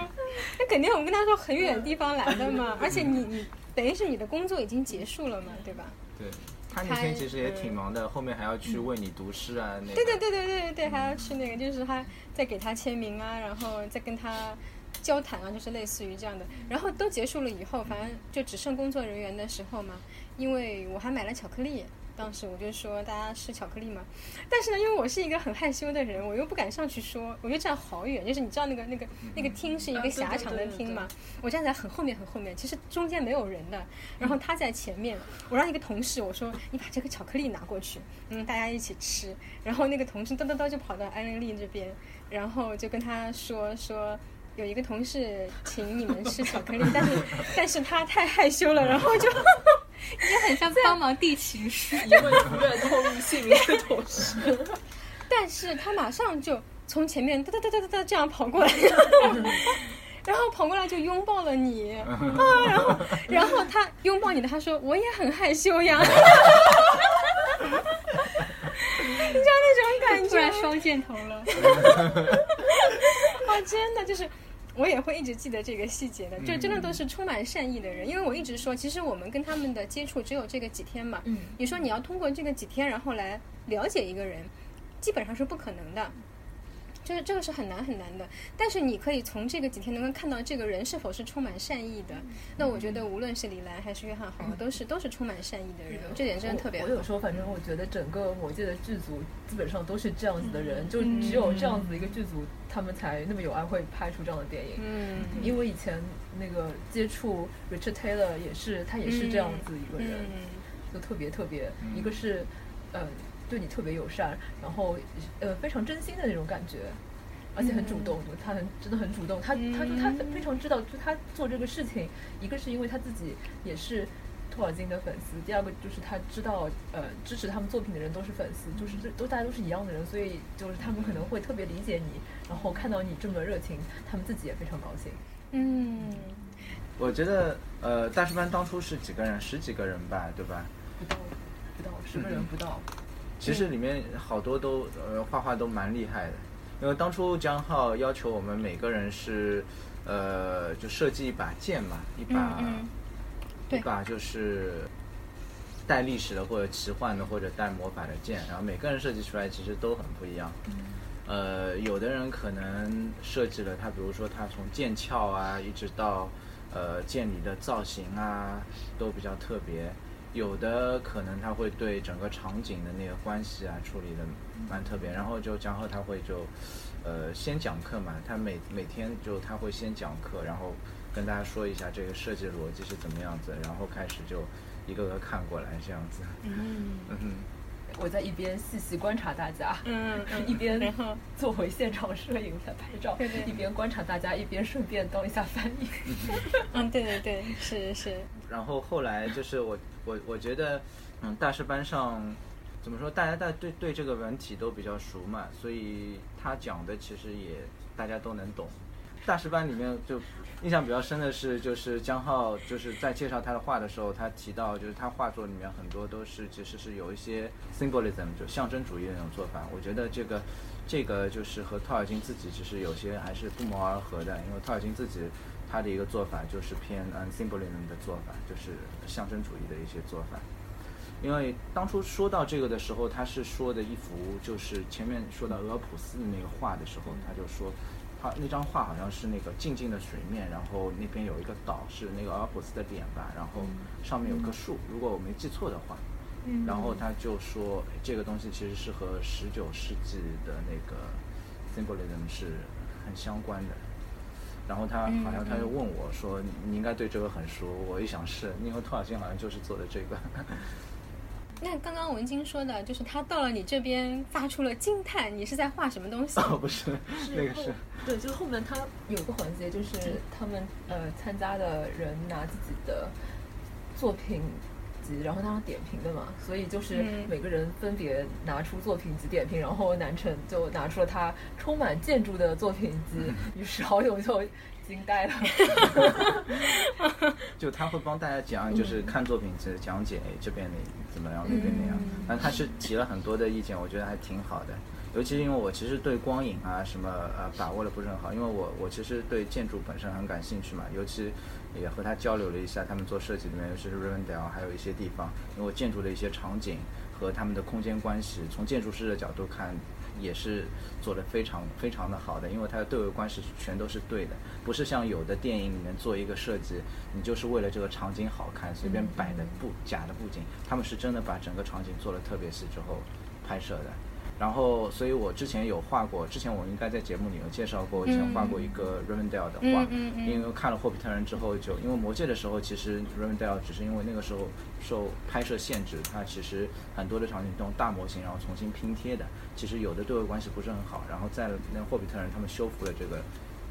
那肯定我们跟他说很远的地方来的嘛，而且你你等于是你的工作已经结束了嘛，对吧？对，他那天其实也挺忙的，后面还要去为你读诗啊，那个。对对对对对对对，还要去那个，就是他在给他签名啊，然后再跟他交谈啊，就是类似于这样的。然后都结束了以后，反正就只剩工作人员的时候嘛，因为我还买了巧克力。当时我就说大家吃巧克力嘛，但是呢，因为我是一个很害羞的人，我又不敢上去说，我就站好远，就是你知道那个那个那个厅是一个狭长的厅嘛，我站在很后面很后面，其实中间没有人的，然后他在前面，我让一个同事我说你把这个巧克力拿过去，嗯，大家一起吃，然后那个同事叨叨叨就跑到安仁丽这边，然后就跟他说说。有一个同事请你们吃巧克力，但是但是他太害羞了，然后就 *laughs* 也很像帮忙递情书。一位不愿透露姓名的同事，*laughs* 但是他马上就从前面哒哒哒哒哒哒这样跑过来，*laughs* 然后跑过来就拥抱了你啊，然后然后他拥抱你的，他说我也很害羞呀，你知道那种感觉，突然双箭头了。啊，真的就是。我也会一直记得这个细节的，就真的都是充满善意的人。因为我一直说，其实我们跟他们的接触只有这个几天嘛。嗯，你说你要通过这个几天，然后来了解一个人，基本上是不可能的。就是这个是很难很难的，但是你可以从这个几天能够看到这个人是否是充满善意的。那我觉得无论是李兰还是约翰豪，都是都是充满善意的人，这点真的特别好。我有时候反正我觉得整个魔界的剧组基本上都是这样子的人，就只有这样子的一个剧组，他们才那么有爱会拍出这样的电影。嗯，因为以前那个接触 Richard Taylor 也是，他也是这样子一个人，就特别特别，一个是呃。对你特别友善，然后呃非常真心的那种感觉，而且很主动，他很真的很主动。他他说他非常知道，就他做这个事情，一个是因为他自己也是托尔金的粉丝，第二个就是他知道呃支持他们作品的人都是粉丝，就是这都大家都是一样的人，所以就是他们可能会特别理解你，然后看到你这么热情，他们自己也非常高兴。嗯，我觉得呃大师班当初是几个人，十几个人吧，对吧？不到不到十个人不到。其实里面好多都呃画画都蛮厉害的，因为当初江浩要求我们每个人是，呃，就设计一把剑嘛，一把、嗯一把就是带历史的或者奇幻的或者带魔法的剑，然后每个人设计出来其实都很不一样。呃，有的人可能设计了他，比如说他从剑鞘啊，一直到呃剑里的造型啊，都比较特别。有的可能他会对整个场景的那个关系啊处理的蛮特别，然后就江浩他会就，呃，先讲课嘛，他每每天就他会先讲课，然后跟大家说一下这个设计逻辑是怎么样子，然后开始就一个个看过来这样子。嗯嗯我在一边细细观察大家，嗯，*laughs* 一边然后作为现场摄影在拍照，对对一边观察大家，一边顺便当一下翻译。*laughs* 嗯，对对对，是是，然后后来就是我我我觉得，嗯，大师班上怎么说，大家在对对这个文体都比较熟嘛，所以他讲的其实也大家都能懂。大师班里面就印象比较深的是，就是江浩就是在介绍他的画的时候，他提到就是他画作里面很多都是其实是有一些 symbolism 就象征主义的那种做法。我觉得这个这个就是和托尔金自己其实有些还是不谋而合的，因为托尔金自己他的一个做法就是偏嗯 symbolism 的做法，就是象征主义的一些做法。因为当初说到这个的时候，他是说的一幅就是前面说到俄普斯的那个画的时候，他就说。他那张画好像是那个静静的水面，然后那边有一个岛，是那个阿尔普斯的点吧，然后上面有棵树，如果我没记错的话。然后他就说这个东西其实是和十九世纪的那个 symbolism 是很相关的。然后他好像他就问我说：“你应该对这个很熟。”我一想是，因为托尔金好像就是做的这个。那刚刚文晶说的，就是他到了你这边发出了惊叹，你是在画什么东西？哦，不是，那个是。对，就是后面他有个环节，就是他们呃参加的人拿自己的作品集，然后他点评的嘛，所以就是每个人分别拿出作品集点评，然后南城就拿出了他充满建筑的作品集，*laughs* 于是好友就。惊呆了，*laughs* 就他会帮大家讲，就是看作品是讲解这边的怎么样，那边那样。那他是提了很多的意见，我觉得还挺好的。尤其是因为我其实对光影啊什么呃把握的不是很好，因为我我其实对建筑本身很感兴趣嘛，尤其也和他交流了一下，他们做设计里面，尤其是 Rivendell 还有一些地方，因为建筑的一些场景和他们的空间关系，从建筑师的角度看。也是做的非常非常的好的，因为它的对位关系全都是对的，不是像有的电影里面做一个设计，你就是为了这个场景好看随便摆的布假的布景，他们是真的把整个场景做的特别细之后拍摄的。然后，所以我之前有画过，之前我应该在节目里有介绍过，以前画过一个 Rivendell 的画，因为看了《霍比特人》之后，就因为《魔戒》的时候，其实 Rivendell 只是因为那个时候受拍摄限制，它其实很多的场景都用大模型然后重新拼贴的，其实有的对位关系不是很好。然后在那《霍比特人》他们修复了这个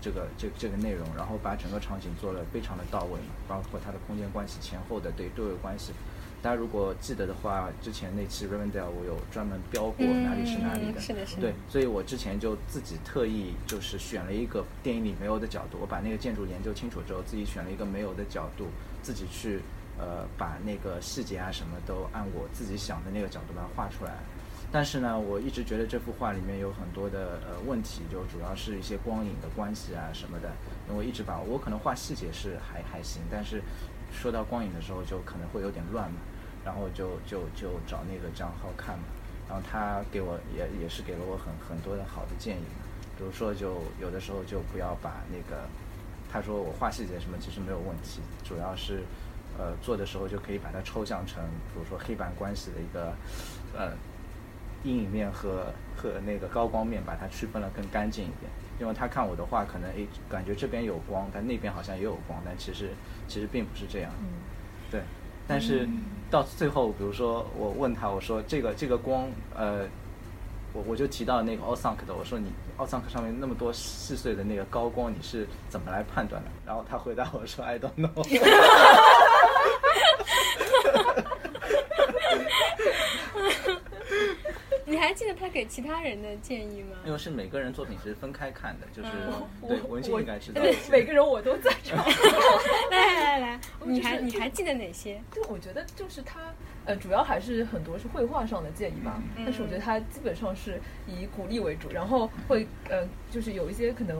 这个这这个内容，然后把整个场景做了非常的到位嘛，包括它的空间关系前后的对对位关系。大家如果记得的话，之前那期 Rivendell 我有专门标过哪里是哪里的，是的，是的。对，所以我之前就自己特意就是选了一个电影里没有的角度，我把那个建筑研究清楚之后，自己选了一个没有的角度，自己去呃把那个细节啊什么都按我自己想的那个角度把它画出来。但是呢，我一直觉得这幅画里面有很多的呃问题，就主要是一些光影的关系啊什么的，因为一直把我可能画细节是还还行，但是说到光影的时候就可能会有点乱嘛。然后就就就找那个张浩看嘛，然后他给我也也是给了我很很多的好的建议，比如说就有的时候就不要把那个，他说我画细节什么其实没有问题，主要是呃做的时候就可以把它抽象成，比如说黑白关系的一个呃阴影面和和那个高光面，把它区分了更干净一点。因为他看我的画，可能诶感觉这边有光，但那边好像也有光，但其实其实并不是这样，对。但是到最后，比如说我问他，我说这个这个光，呃，我我就提到那个奥桑克的，我说你奥桑克上面那么多细碎的那个高光，你是怎么来判断的？然后他回答我说：“I don't know。”你还记得他给其他人的建议吗？因为是每个人作品是分开看的，就是对文心应该知道。每个人我都在场。*laughs* *laughs* 来来来，你还你还记得哪些？对，我觉得就是他，呃，主要还是很多是绘画上的建议吧。但是我觉得他基本上是以鼓励为主，然后会呃，就是有一些可能，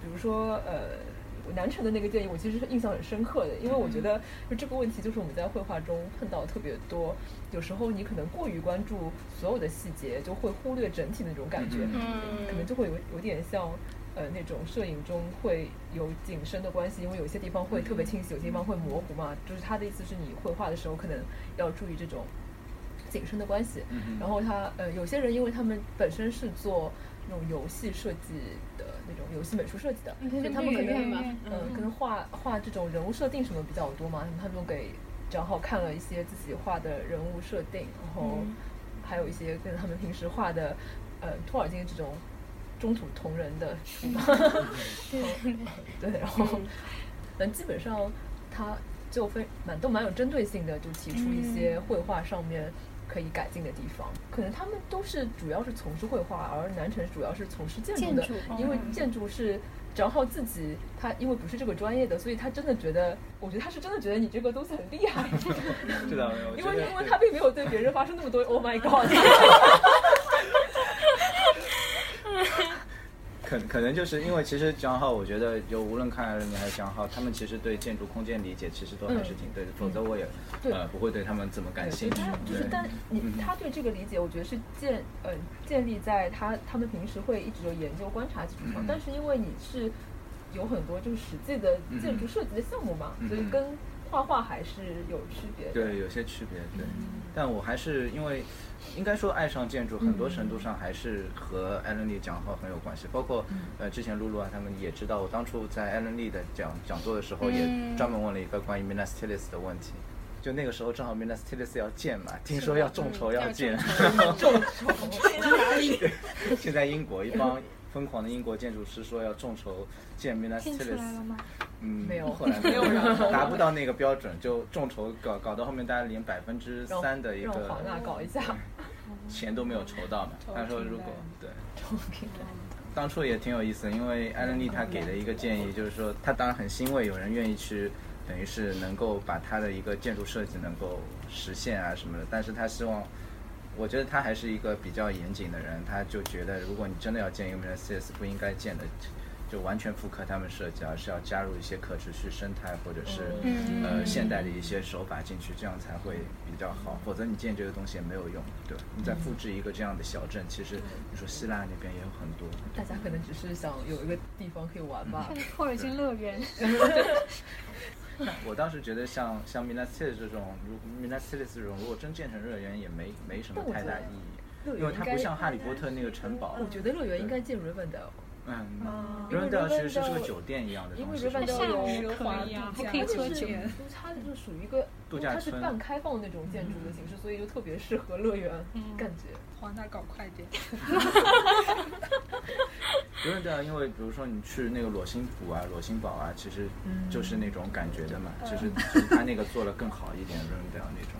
比如说呃。南城的那个建议，我其实是印象很深刻的，因为我觉得就这个问题，就是我们在绘画中碰到特别多。有时候你可能过于关注所有的细节，就会忽略整体的那种感觉，嗯，可能就会有有点像呃那种摄影中会有景深的关系，因为有些地方会特别清晰，有些地方会模糊嘛。就是他的意思是你绘画的时候可能要注意这种景深的关系。然后他呃有些人，因为他们本身是做。那种游戏设计的那种游戏美术设计的，所以他们可能嗯，可能画画这种人物设定什么比较多嘛。他们给张浩看了一些自己画的人物设定，然后还有一些跟他们平时画的，呃，托尔金这种中土同人的 *laughs* 书，对，然后，但基本上他就非蛮都蛮有针对性的，就提出一些绘画上面可以改进的地方。可能他们都是主要是从事绘画，而南城主要是从事建筑的，因为建筑是。张浩自己他因为不是这个专业的，所以他真的觉得，我觉得他是真的觉得你这个东西很厉害。*laughs* 知道没有？因为因为他并没有对别人发生那么多 Oh my God。可可能就是因为其实江浩，我觉得就无论看你还是江浩，他们其实对建筑空间理解其实都还是挺对的，否则我也呃不会对他们怎么感兴趣。就是，但你他对这个理解，我觉得是建呃建立在他他们平时会一直有研究观察基础上，但是因为你是有很多就是实际的建筑设计的项目嘛，所以跟画画还是有区别。对，有些区别。对，但我还是因为。应该说，爱上建筑很多程度上还是和艾伦利讲话很有关系。包括呃，之前露露啊，他们也知道，我当初在艾伦利的讲讲座的时候，也专门问了一个关于 Minas Tirith 的问题。就那个时候正好 Minas Tirith 要建嘛，听说要众筹要建，众筹 *laughs* 在 *laughs* 哪里？现在英国一帮疯狂的英国建筑师说要众筹建 Minas Tirith。嗯，没有，后来 *laughs* 没有达不到那个标准，就众筹搞搞到后面，大家连百分之三的一个华纳搞一下，钱都没有筹到嘛。他说如果对，当初也挺有意思，因为艾伦利他给的一个建议就是说，他当然很欣慰有人愿意去，等于是能够把他的一个建筑设计能够实现啊什么的，但是他希望，我觉得他还是一个比较严谨的人，他就觉得如果你真的要建一个 CS，不应该建的。就完全复刻他们设计，而是要加入一些可持续生态或者是呃现代的一些手法进去，这样才会比较好。否则你建这个东西也没有用，对吧？你再复制一个这样的小镇，其实你说希腊那边也有很多。大家可能只是想有一个地方可以玩吧。霍尔金乐园。*laughs* 我当时觉得像像 Minas Tirith 这种，如 Minas Tirith 这种，如果真建成乐园，也没没什么太大意义，因为它不像哈利波特那个城堡。我觉得乐园应该建 Rivendell。嗯，瑞文德其实是个酒店一样的东西，因为像奢华一样，还可以喝酒。它就属于一个 *laughs* 度假村，它是半开放那种建筑的形式，所以就特别适合乐园感觉。华纳搞快点。瑞文德，因为比如说你去那个裸心堡啊、裸心堡啊，其实就是那种感觉的嘛。其实 *laughs* 他那个做的更好一点，瑞文德那种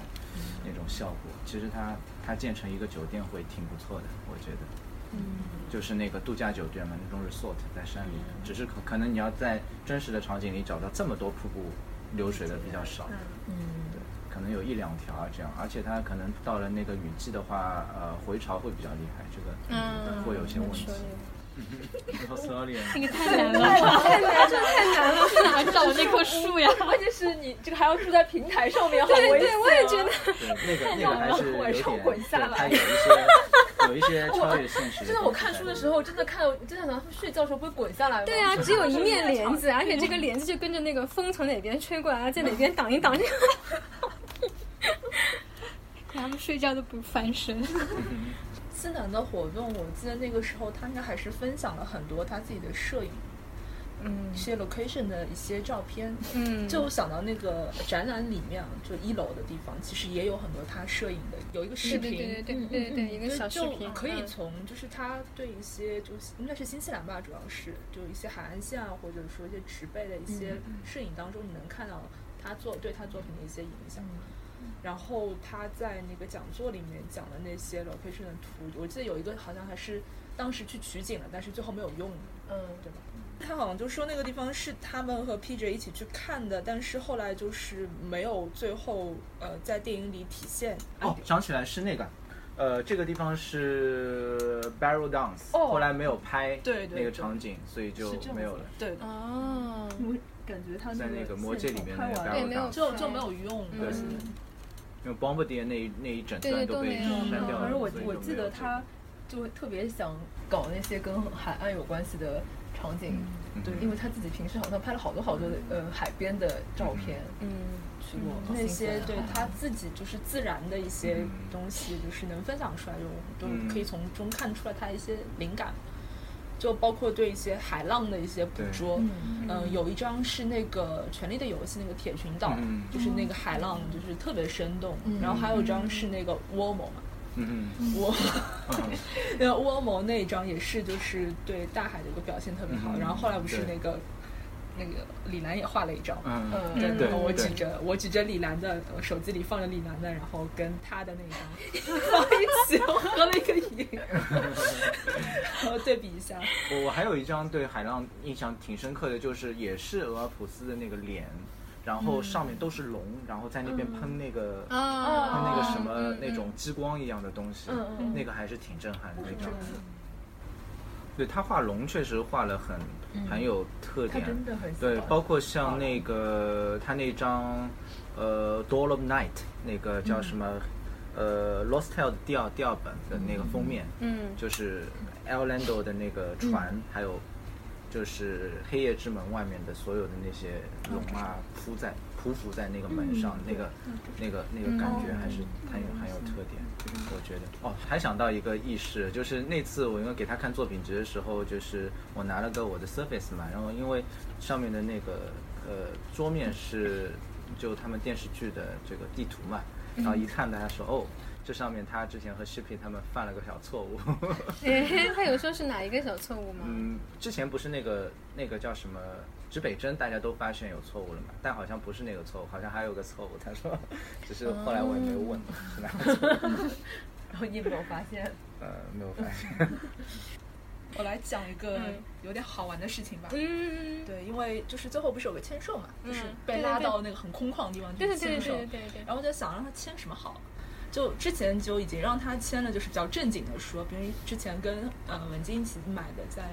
那种效果，其实它它建成一个酒店会挺不错的，我觉得。嗯，就是那个度假酒店嘛，那种 resort 在山里，只是可可能你要在真实的场景里找到这么多瀑布流水的比较少，嗯，对，可能有一两条啊这样，而且它可能到了那个雨季的话，呃，回潮会比较厉害，这个会有些问题。那个 *laughs* 太难了，太难，这太难了，去哪找那棵树呀？*laughs* 关键是你这个还要住在平台上面，好危险。对对，我也觉得。那个那个还是有点，它有一些有一些 *laughs* 超越现实。真的，我看书的时候，真的看，真的想睡觉的时候不会滚下来吗？对啊，只有一面 *laughs* 帘子，而且这个帘子就跟着那个风从哪边吹过来，在哪边挡一挡。*laughs* 他们睡觉都不翻身。思南的活动，我记得那个时候他应该还是分享了很多他自己的摄影，嗯，一些 location 的一些照片，嗯，就想到那个展览里面，就一楼的地方，其实也有很多他摄影的，有一个视频，对对对对对，一个小视频，可以从就是他对一些就应该是新西兰吧，主要是就一些海岸线啊，或者说一些植被的一些摄影当中，你能看到他做对他作品的一些影响。然后他在那个讲座里面讲的那些 location 的图，我记得有一个好像还是当时去取景了，但是最后没有用。嗯，对吧？他好像就说那个地方是他们和 PJ 一起去看的，但是后来就是没有最后呃在电影里体现。哦，想起来是那个，呃，这个地方是 Barrel Dance，哦后来没有拍那个场景，所以就没有了。对哦，我感觉他在那个魔戒里面拍完就就没有用。对。因为 Bombadil 那那一整段都被删掉了，反正我我记得他就特别想搞那些跟海岸有关系的场景，对，因为他自己平时好像拍了好多好多的呃海边的照片，嗯，去过那些对他自己就是自然的一些东西，就是能分享出来，就都可以从中看出来他一些灵感。就包括对一些海浪的一些捕捉，嗯，有一张是那个《权力的游戏》那个铁群岛，就是那个海浪，就是特别生动。然后还有一张是那个 w o m o 嘛，嗯嗯我那个乌蒙那一张也是，就是对大海的一个表现特别好。然后后来不是那个那个李兰也画了一张，嗯对，对然后我举着我举着李兰的手机里放着李兰的，然后跟他的那张 *laughs* 放一起，我合了一个影，*laughs* 然后对比一下。我我还有一张对海浪印象挺深刻的，就是也是俄尔普斯的那个脸，然后上面都是龙，然后在那边喷那个、啊。喷那个什么、嗯那种激光一样的东西，那个还是挺震撼的那张。对他画龙确实画了很很有特点，他真的很。对包括像那个他那张呃《Door of Night》那个叫什么、呃《Lost Tale》的第二第二本的那个封面，嗯。就是 El Lando 的那个船，还有就是黑夜之门外面的所有的那些龙啊，铺在匍匐在那个门上，那个那个那个感觉还是很有很有特点。我觉得哦，还想到一个意识，就是那次我因为给他看作品集的时候，就是我拿了个我的 Surface 嘛，然后因为上面的那个呃桌面是就他们电视剧的这个地图嘛，然后一看大家说哦。这上面他之前和 Shippy 他们犯了个小错误，*laughs* 哎，他有说是哪一个小错误吗？嗯，之前不是那个那个叫什么指北针，大家都发现有错误了嘛？但好像不是那个错误，好像还有个错误。他说，*laughs* 只是后来我也没有问是哪个错误，然后你也没有发现。呃，没有发现。*laughs* 我来讲一个嗯有点好玩的事情吧。嗯，对，因为就是最后不是有个签售嘛，就是嗯被对对对拉到那个很空旷的地方对对对去签售。对对对对。然后我就想让他签什么好，就之前就已经让他签了，就是比较正经的书，比如之前跟呃文晶一起买的，在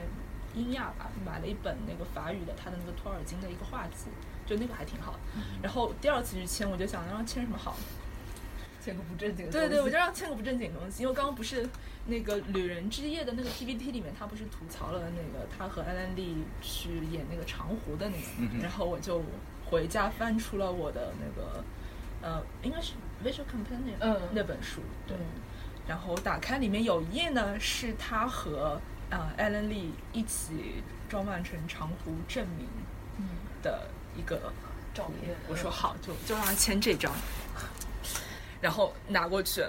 英亚吧买了一本那个法语的他的那个托尔金的一个画集，就那个还挺好的。然后第二次去签，我就想让他签什么好，签个不正经的对对，我就让签个不正经的东西，因为刚刚不是那个《旅人之夜》的那个 PPT 里面，他不是吐槽了那个他和安兰丽去演那个长湖的那个，然后我就回家翻出了我的那个呃，应该是 Visual Companion 嗯。那本书，对，嗯。然后打开里面有一页呢，是他和呃艾伦丽一起装扮成长湖证明的一个照片我说好，就就让他签这张，然后拿过去，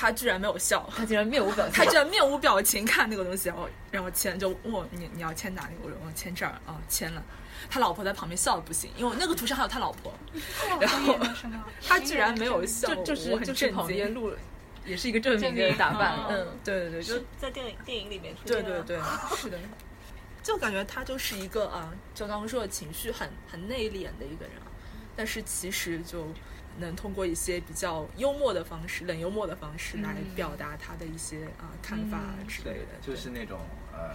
他居然没有笑，他竟然面无表情，他居然面无表情看那个东西，然后然后签就问我你你要签哪里？我说我签这儿啊，签了。他老婆在旁边笑的不行，因为那个图上还有他老婆，*laughs* 然后？他居然没有笑，*laughs* 就就是我就是旁边录，也是一个证明的打扮，嗯，对对对，就是在电影电影里面出现对对对，是的，就感觉他就是一个啊，就刚刚说的情绪很很内敛的一个人啊，但是其实就能通过一些比较幽默的方式、冷幽默的方式来表达他的一些啊看法之类的，，就是那种呃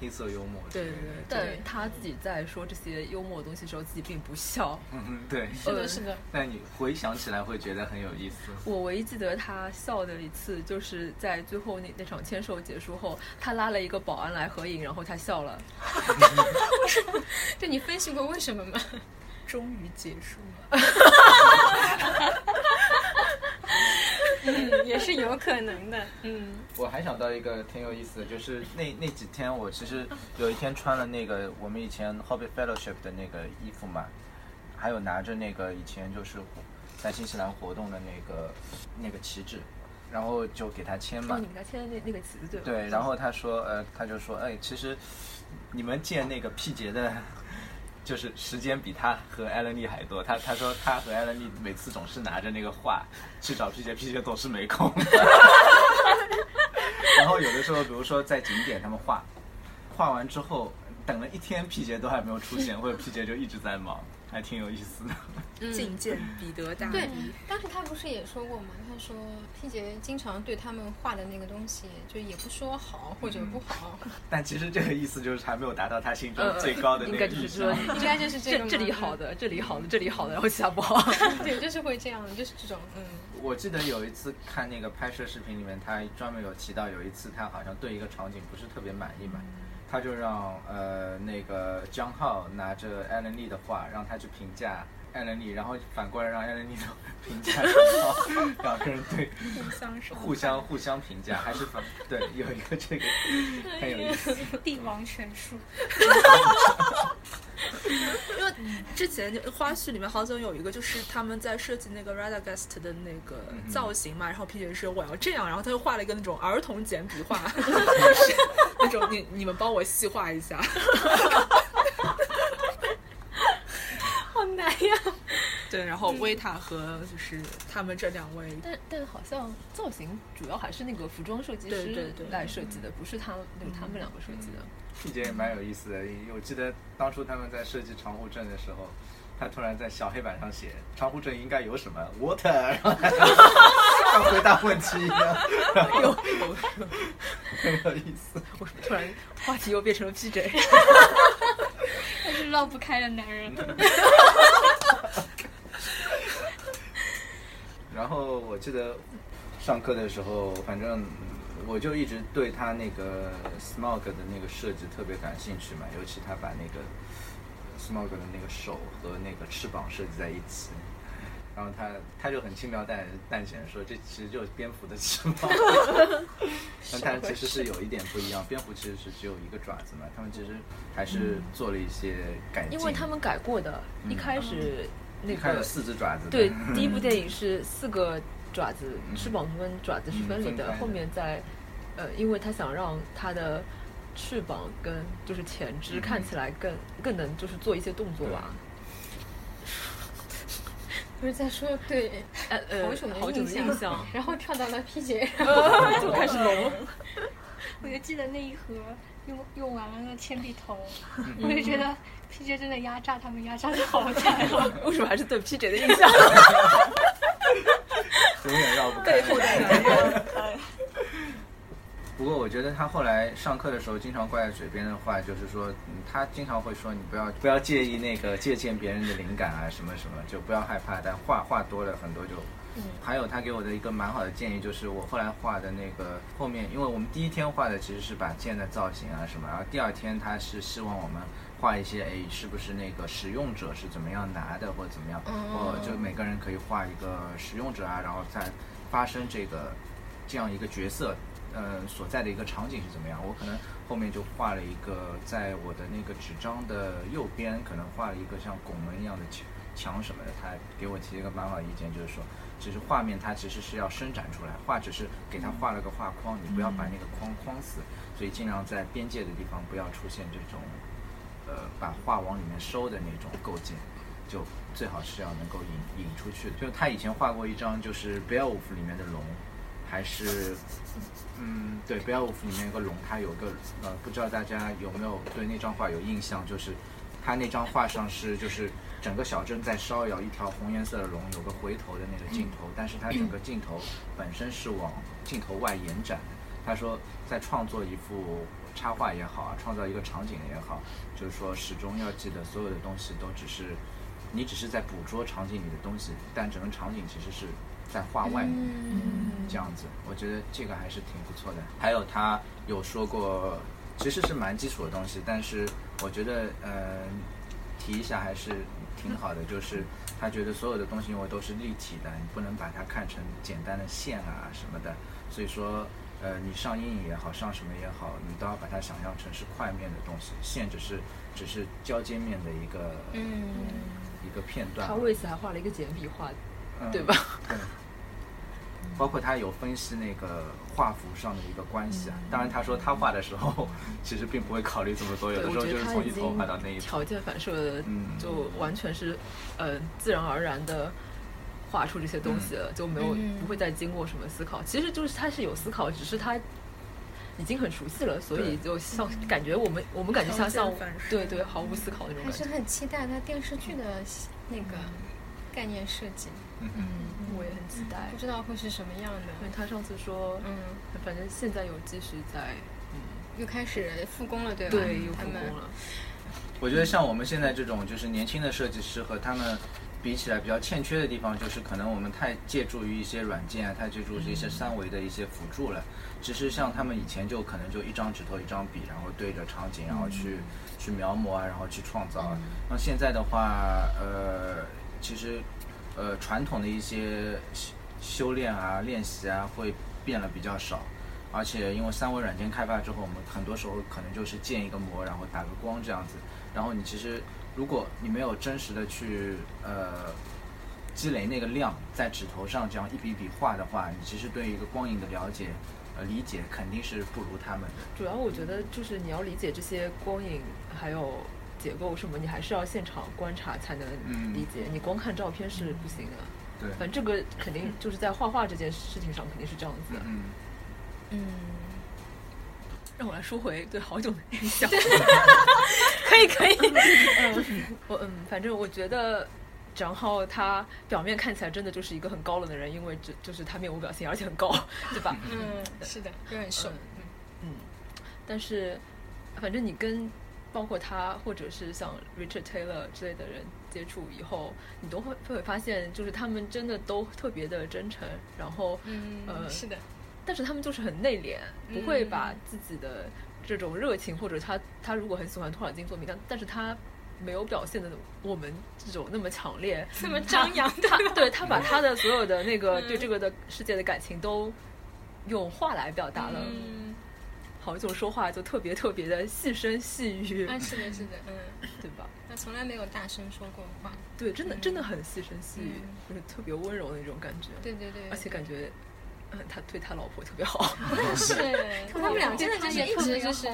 黑色幽默。对对对。他自己在说这些幽默的东西的时候，自己并不笑。嗯，对。是的，是的。但你回想起来会觉得很有意思。我唯一记得他笑的一次，就是在最后那那场签售结束后，他拉了一个保安来合影，然后他笑了。*laughs* *laughs* 对你分析过为什么吗？终于结束了，嗯，也是有可能的。嗯我还想到一个挺有意思的，就是那那几天我其实有一天穿了那个我们以前 Hobbit Fellowship 的那个衣服嘛，还有拿着那个以前就是在新西兰活动的那个那个旗帜，然后就给他签嘛哦，你。给他签的那那个旗子对吧？对，然后他说，呃，他就说，哎，其实你们见那个 P 节的，就是时间比他和艾伦丽还多。他他说他和艾伦丽每次总是拿着那个画去找 P 姐，P 姐总是没空。*laughs* 然后有的时候，比如说在景点他们画，画完之后等了一天，P 姐都还没有出现，或者 P 姐就一直在忙，还挺有意思的。嗯，觐见彼得大对帝。，当时他不是也说过吗？他说 P 姐经常对他们画的那个东西，就也不说好或者不好，*laughs* 但其实这个意思就是还没有达到他心中呃最高的那应个意向该就是说。*laughs* 应该就是这个这这里好的，这里好的，这里好的，然后其他不好。*laughs* 对，就是会这样，就是这种，嗯我记得有一次看那个拍摄视频里面，他专门有提到，有一次他好像对一个场景不是特别满意嘛，他就让呃那个江浩拿着艾伦丽的话，让他去评价艾伦尼，然后反过来让艾伦尼评价 *laughs* 两个人对互相互相互相评价，还是反对有一个这个很有意思。帝王权术，因为之前花絮里面好像有一个，就是他们在设计那个 Radagast 的那个造型嘛，然后皮姐说我要这样，然后他又画了一个那种儿童简笔画，*laughs* 那种你你们帮我细化一下。*laughs* 好难呀！对，然后维塔和就是他们这两位，但但好像造型主要还是那个服装设计师来设计的，不是他那个他们两个设计的。细节也蛮有意思的，我记得当初他们在设计长护镇的时候，他突然在小黑板上写长护镇应该有什么 water，像回答问题一样，有有 *laughs* *laughs* 很有意思。我突然话题又变成了 PJ。是绕不开的男人。*laughs* 然后我记得上课的时候，反正我就一直对他那个 Smog 的那个设计特别感兴趣嘛，尤其他把那个 Smog 的那个手和那个翅膀设计在一起。然后他他就很轻描淡淡写说，这其实就是蝙蝠的翅膀。*laughs* 但它其实是有一点不一样，蝙蝠其实是只有一个爪子嘛，他们其实还是做了一些改进。因为他们改过的，一开始那个四只爪子。对，*laughs* 第一部电影是四个爪子，翅膀跟爪子是分离的。后面在呃，因为他想让他的翅膀跟就是前肢看起来更更能就是做一些动作吧。不是在说对呃呃好久的印象，*laughs* 然后跳到了 P 姐，*laughs* *laughs* 就开始聋。我就记得那一盒用用完了那铅笔头，我就觉得 P 姐真的压榨他们，压榨的好惨啊！为什么还是对 P 姐的印象？永远绕不开。背后的人。不过我觉得他后来上课的时候经常挂在嘴边的话，就是说，他经常会说你不要不要介意那个借鉴别人的灵感啊什么什么，就不要害怕。但画画多了很多就，还有他给我的一个蛮好的建议，就是我后来画的那个后面，因为我们第一天画的其实是把剑的造型啊什么，然后第二天他是希望我们画一些，哎，是不是那个使用者是怎么样拿的或者怎么样，或就每个人可以画一个使用者啊，然后再发生这个这样一个角色。呃，所在的一个场景是怎么样？我可能后面就画了一个，在我的那个纸张的右边，可能画了一个像拱门一样的墙墙什么的。他给我提一个蛮好的意见，就是说，其实画面它其实是要伸展出来，画只是给他画了个画框，你不要把那个框框死。所以尽量在边界的地方不要出现这种，呃，把画往里面收的那种构件，就最好是要能够引引出去的。就他以前画过一张，就是《Beowulf》里面的龙。还是，嗯，对，《贝尔伍夫》里面有个龙，它有个呃，不知道大家有没有对那张画有印象？就是他那张画上是就是整个小镇在烧，窑，一条红颜色的龙，有个回头的那个镜头，但是它整个镜头本身是往镜头外延展。他说，在创作一幅插画也好啊，创造一个场景也好，就是说始终要记得，所有的东西都只是你只是在捕捉场景里的东西，但整个场景其实是。在画外面，这样子，我觉得这个还是挺不错的。还有他有说过，其实是蛮基础的东西，但是我觉得，呃，提一下还是挺好的。就是他觉得所有的东西因为都是立体的，你不能把它看成简单的线啊什么的。所以说，呃，你上阴影也好，上什么也好，你都要把它想象成是块面的东西，线只是只是交接面的一个嗯一个片段。他为此还画了一个简笔画，对吧？对。*laughs* 包括他有分析那个画幅上的一个关系啊，当然他说他画的时候 *laughs* 其实并不会考虑这么多，有的时候就是从一头画到那一头。条件反射的，就完全是呃自然而然的画出这些东西了，就没有不会再经过什么思考。其实就是他是有思考，只是他已经很熟悉了，所以就像感觉我们我们感觉像像对对毫无思考那种。还是很期待他电视剧的那个概念设计。嗯，我也很期待，不知道会是什么样的。因为他上次说，嗯，反正现在有继续在，嗯，又开始复工了，对吧？对，又复工了。我觉得像我们现在这种就是年轻的设计师和他们比起来，比较欠缺的地方就是可能我们太借助于一些软件啊，太借助一些三维的一些辅助了。其实像他们以前就可能就一张纸头一张笔，然后对着场景，然后去去描摹啊，然后去创造。那现在的话，呃，其实。呃，传统的一些修修炼啊、练习啊，会变了比较少，而且因为三维软件开发之后，我们很多时候可能就是建一个模，然后打个光这样子，然后你其实如果你没有真实的去呃积累那个量，在纸头上这样一笔笔画的话，你其实对一个光影的了解呃理解肯定是不如他们的。主要我觉得就是你要理解这些光影还有结构什么，你还是要现场观察才能理解，你光看照片是不行的。对，反正这个肯定就是在画画这件事情上肯定是这样子的。嗯。嗯，让我来说回对好久的印象。*laughs* 可以可以。嗯，我嗯，反正我觉得张浩他表面看起来真的就是一个很高冷的人，因为这就是他面无表情，而且很高，*laughs* 对吧？嗯，是的，有点瘦。嗯，但是反正你跟包括他或者是像 Richard Taylor 之类的人接触以后，你都会会发现，就是他们真的都特别的真诚，然后嗯，呃，是的。但是他们就是很内敛，不会把自己的这种热情，或者他他如果很喜欢托尔金作品，但但是他没有表现的我们这种那么强烈，那么张扬。他对他把他的所有的那个对这个的世界的感情都用话来表达了。好，久说话就特别特别的细声细语。啊，是的，是的，嗯，对吧？他从来没有大声说过话。对，真的真的很细声细语，就是特别温柔的那种感觉。对对对，而且感觉。嗯，*laughs* 他对他老婆特别好，是，*laughs* 他们俩真的就是一直就是，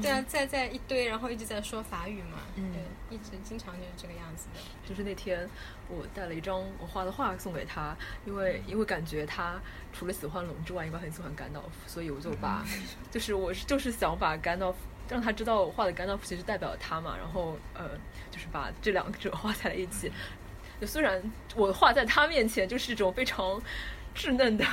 对啊，在在一堆，然后一直在说法语嘛，对，一直经常就是这个样子的。就是那天我带了一张我画的画送给他，因为因为感觉他除了喜欢龙之外，应该很喜欢甘道夫，所以我就把，*laughs* 就是我是就是想把甘道夫让他知道我画的甘道夫其实代表他嘛，然后呃，就是把这两者画在了一起。虽然我画在他面前就是一种非常稚嫩的。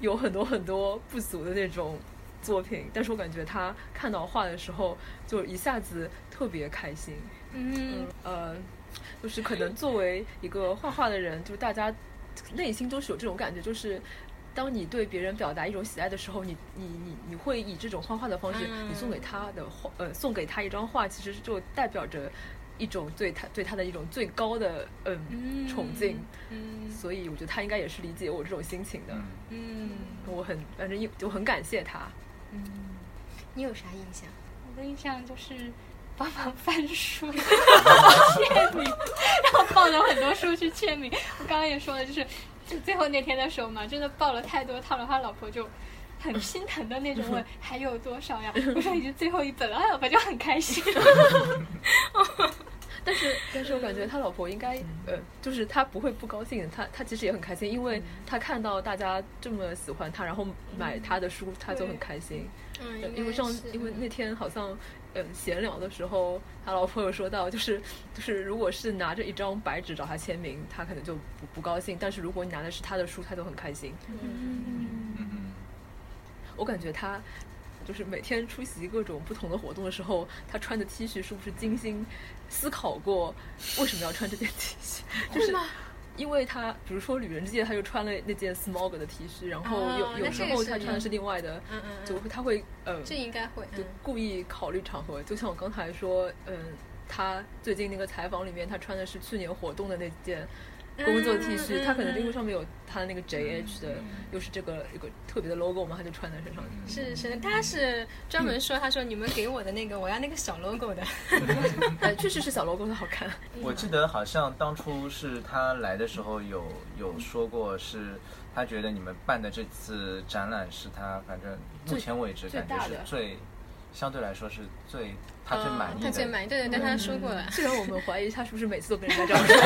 有很多很多不足的那种作品，但是我感觉他看到画的时候，就一下子特别开心。嗯，呃，就是可能作为一个画画的人，就是大家内心都是有这种感觉，就是当你对别人表达一种喜爱的时候，你你你你会以这种画画的方式，你送给他的画，呃，送给他一张画，其实就代表着。一种对他对他的一种最高的嗯崇敬，嗯，所以我觉得他应该也是理解我这种心情的，嗯，我很反正就很感谢他，嗯，你有啥印象？我的印象就是帮忙翻书 *laughs* 签名，然后抱着很多书去签名。我刚刚也说了，就是就最后那天的时候嘛，真的抱了太多套了，他老婆就。很心疼的那种 *laughs* 问还有多少呀？我说已经最后一本了，他老婆就很开心。*laughs* 但是，但是我感觉他老婆应该呃，就是他不会不高兴，他他其实也很开心，因为他看到大家这么喜欢他，然后买他的书，他就很开心。嗯，因为上因为那天好像嗯闲聊的时候，他老婆有说到，就是就是如果是拿着一张白纸找他签名，他可能就不不高兴；但是如果你拿的是他的书，他就很开心。嗯。我感觉他就是每天出席各种不同的活动的时候，他穿的 T 恤是不是精心思考过为什么要穿这件 *laughs* T 恤？就是因为他，比如说旅人之夜，他就穿了那件 Smog 的 T 恤，然后有有时候他穿的是另外的，嗯嗯就他会呃，这应该会就故意考虑场合。就像我刚才说，嗯，他最近那个采访里面，他穿的是去年活动的那件。工作 T 恤，他可能因为上面有他的那个 JH 的，又是这个一个特别的 logo 嘛，他就穿在身上。是是，他是专门说，他说你们给我的那个，我要那个小 logo 的。*laughs* 哎，确实是小 logo 的好看。我记得好像当初是他来的时候有有说过，是他觉得你们办的这次展览是他反正目前为止感觉是最。相对来说是最他最满意的，他最满意。对对对，他说过了。虽然我们怀疑他是不是每次都跟人家这样说，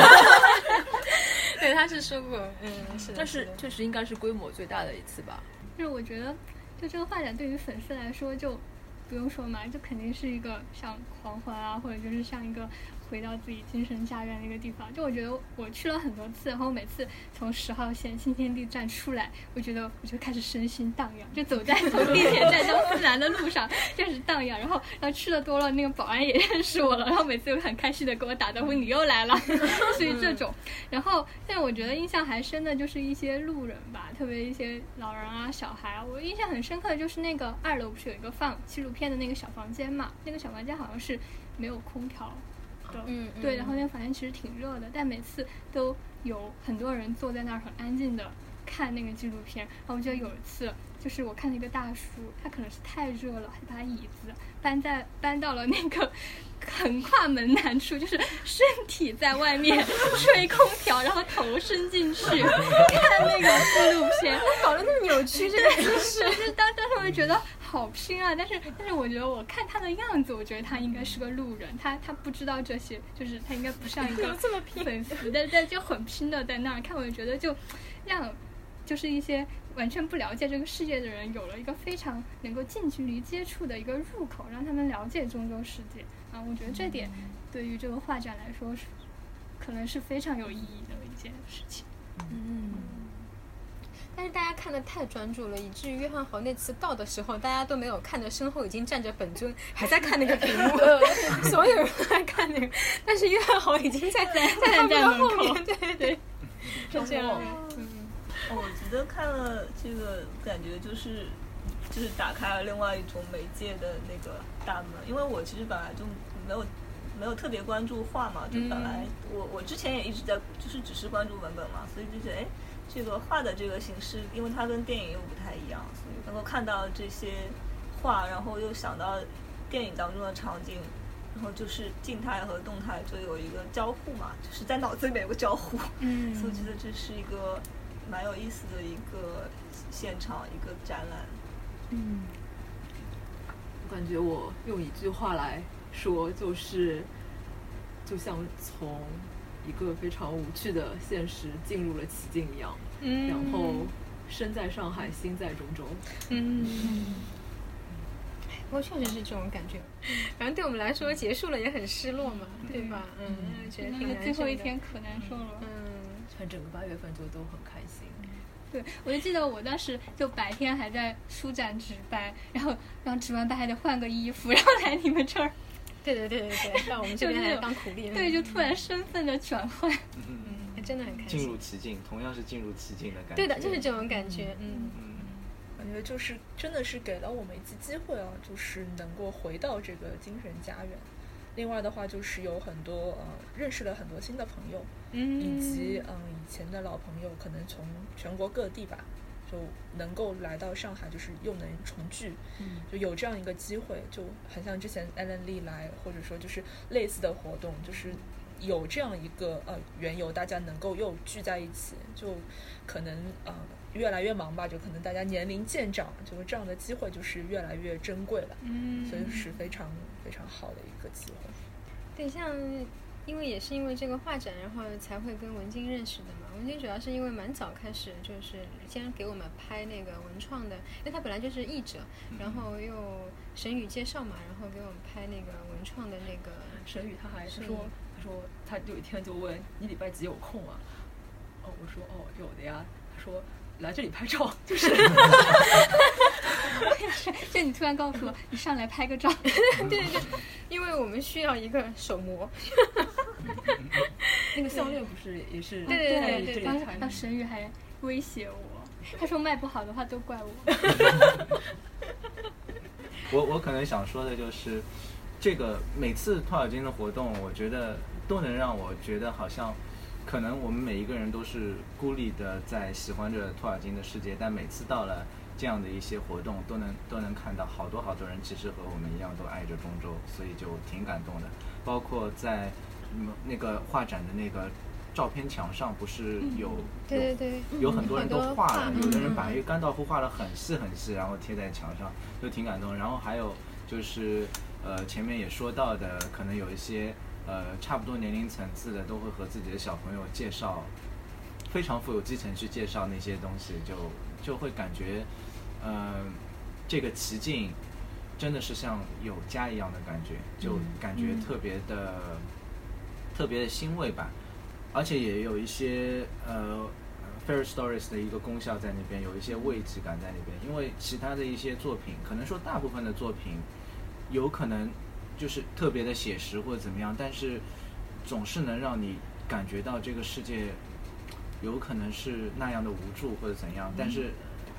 对，他是说过，嗯，是。但是确实应该是规模最大的一次吧。就是我觉得，就这个画展对于粉丝来说，就不用说嘛，就肯定是一个像狂欢啊，或者就是像一个。回到自己精神家园那个地方，就我觉得我去了很多次，然后每次从十号线新天地站出来，我觉得我就开始身心荡漾，就走在从地铁站到自然的路上开始荡漾，然后然后去的多了，那个保安也认识我了，然后每次都很开心的跟我打招呼，你又来了，*laughs* 所以这种，然后但我觉得印象还深的就是一些路人吧，特别一些老人啊、小孩啊，我印象很深刻的就是那个二楼不是有一个放纪录片的那个小房间嘛，那个小房间好像是没有空调。嗯，对，然后那个房间其实挺热的，但每次都有很多人坐在那儿很安静的看那个纪录片。然后我记得有一次就是我看了一个大叔，他可能是太热了，他把椅子搬在搬到了那个 *laughs* 横跨门南处，就是身体在外面 *laughs* 吹空调，然后头伸进去看那个纪录片，搞得那么扭曲这个姿势。就是当当时我就觉得好拼啊，但是但是我觉得我看他的样子，我觉得他应该是个路人，他他不知道这些，就是他应该不像一个 *laughs* 这么拼粉丝，但但就很拼的在那儿看，我就觉得就让就是一些。完全不了解这个世界的人，有了一个非常能够近距离接触的一个入口，让他们了解中州世界啊！我觉得这点对于这个画展来说是，可能是非常有意义的一件事情。嗯。但是大家看的太专注了，以至于约翰豪那次到的时候，大家都没有看着身后已经站着本尊，还在看那个屏幕，*laughs* 所有人都在看那个，但是约翰豪已经在在站在后面，对对对，*laughs* 是这样。嗯我觉得看了这个，感觉就是就是打开了另外一种媒介的那个大门。因为我其实本来就没有没有特别关注画嘛，就本来我我之前也一直在就是只是关注文本嘛，所以就觉得哎，这个画的这个形式，因为它跟电影又不太一样，所以能够看到这些画，然后又想到电影当中的场景，然后就是静态和动态就有一个交互嘛，就是在脑子里面有个交互，嗯，所以我觉得这是一个。蛮有意思的一个现场，一个展览。嗯，我感觉我用一句话来说，就是就像从一个非常无趣的现实进入了奇境一样。嗯。然后身在上海，心在中州。嗯。不过确实是这种感觉，反正对我们来说，结束了也很失落嘛，对吧？嗯，觉得挺难最后一天可难受了。嗯。反正整个八月份就都很开心。对，我就记得我当时就白天还在书展值班，然后然后值完班还得换个衣服，然后来你们这儿。对对对对对，让我们这边来 *laughs* 当苦力。对，就突然身份的转换，嗯，真的很开心。进入奇境，同样是进入奇境的感觉。对的，就是这种感觉。嗯嗯，感觉就是真的是给了我们一次机会啊，就是能够回到这个精神家园。另外的话，就是有很多呃，认识了很多新的朋友，嗯以及嗯以前的老朋友，可能从全国各地吧，就能够来到上海，就是又能重聚，就有这样一个机会，就很像之前 Allen Lee 来，或者说就是类似的活动，就是有这样一个呃缘由，大家能够又聚在一起，就可能呃越来越忙吧，就可能大家年龄渐长，就是这样的机会就是越来越珍贵了，嗯所以是非常。非常好的一个机会。对，像因为也是因为这个画展，然后才会跟文静认识的嘛。文静主要是因为蛮早开始，就是先给我们拍那个文创的，因为他本来就是译者，然后又沈宇介绍嘛，然后给我们拍那个文创的那个。沈宇他还说，他说他有一天就问你礼拜几有空啊？哦，我说哦有的呀。他说。来这里拍照，*laughs* 就是，*laughs* 就你突然告诉我，你上来拍个照，*laughs* 对对对，因为我们需要一个手模。那个项链不是也是？对对对对，当时当神宇还威胁我，他说卖不好的话都怪我。我我可能想说的就是，这个每次托尔金的活动，我觉得都能让我觉得好像。可能我们每一个人都是孤立的在喜欢着托尔金的世界，但每次到了这样的一些活动，都能都能看到好多好多人其实和我们一样都爱着中州，所以就挺感动的。包括在那个画展的那个照片墙上，不是有对对对，有很多人都画了，有的人把一个甘道夫画的很细很细，然后贴在墙上，就挺感动。然后还有就是呃前面也说到的，可能有一些。呃，差不多年龄层次的都会和自己的小朋友介绍，非常富有激情去介绍那些东西，就就会感觉，呃，这个奇境真的是像有家一样的感觉，就感觉特别的特别的欣慰吧，而且也有一些呃，fair stories 的一个功效在那边，有一些慰藉感在那边，因为其他的一些作品，可能说大部分的作品，有可能。就是特别的写实或者怎么样，但是总是能让你感觉到这个世界有可能是那样的无助或者怎样，但是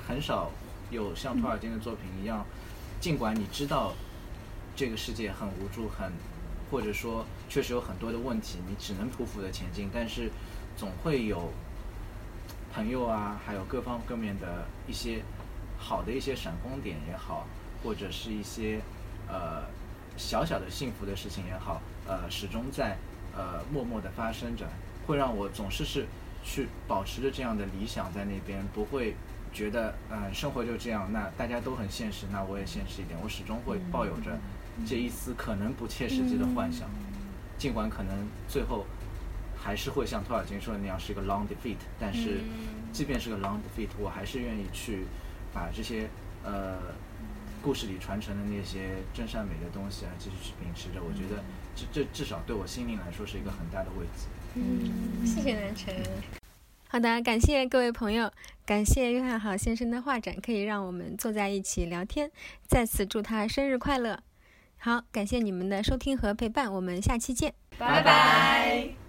很少有像托尔金的作品一样，尽管你知道这个世界很无助，很或者说确实有很多的问题，你只能匍匐的前进，但是总会有朋友啊，还有各方各面的一些好的一些闪光点也好，或者是一些呃小小的幸福的事情也好，呃，始终在呃默默的发生着，会让我总是是去保持着这样的理想在那边，不会觉得嗯生活就这样，那大家都很现实，那我也现实一点，我始终会抱有着这一丝可能不切实际的幻想，尽管可能最后。还是会像托尔金说的那样是一个 long defeat，但是即便是个 long defeat，我还是愿意去把这些呃故事里传承的那些真善美的东西啊，继续去秉持着。我觉得这这至少对我心灵来说是一个很大的慰藉。嗯，谢谢南辰。好的，感谢各位朋友，感谢约翰好先生的画展，可以让我们坐在一起聊天。再次祝他生日快乐！好，感谢你们的收听和陪伴，我们下期见，拜拜。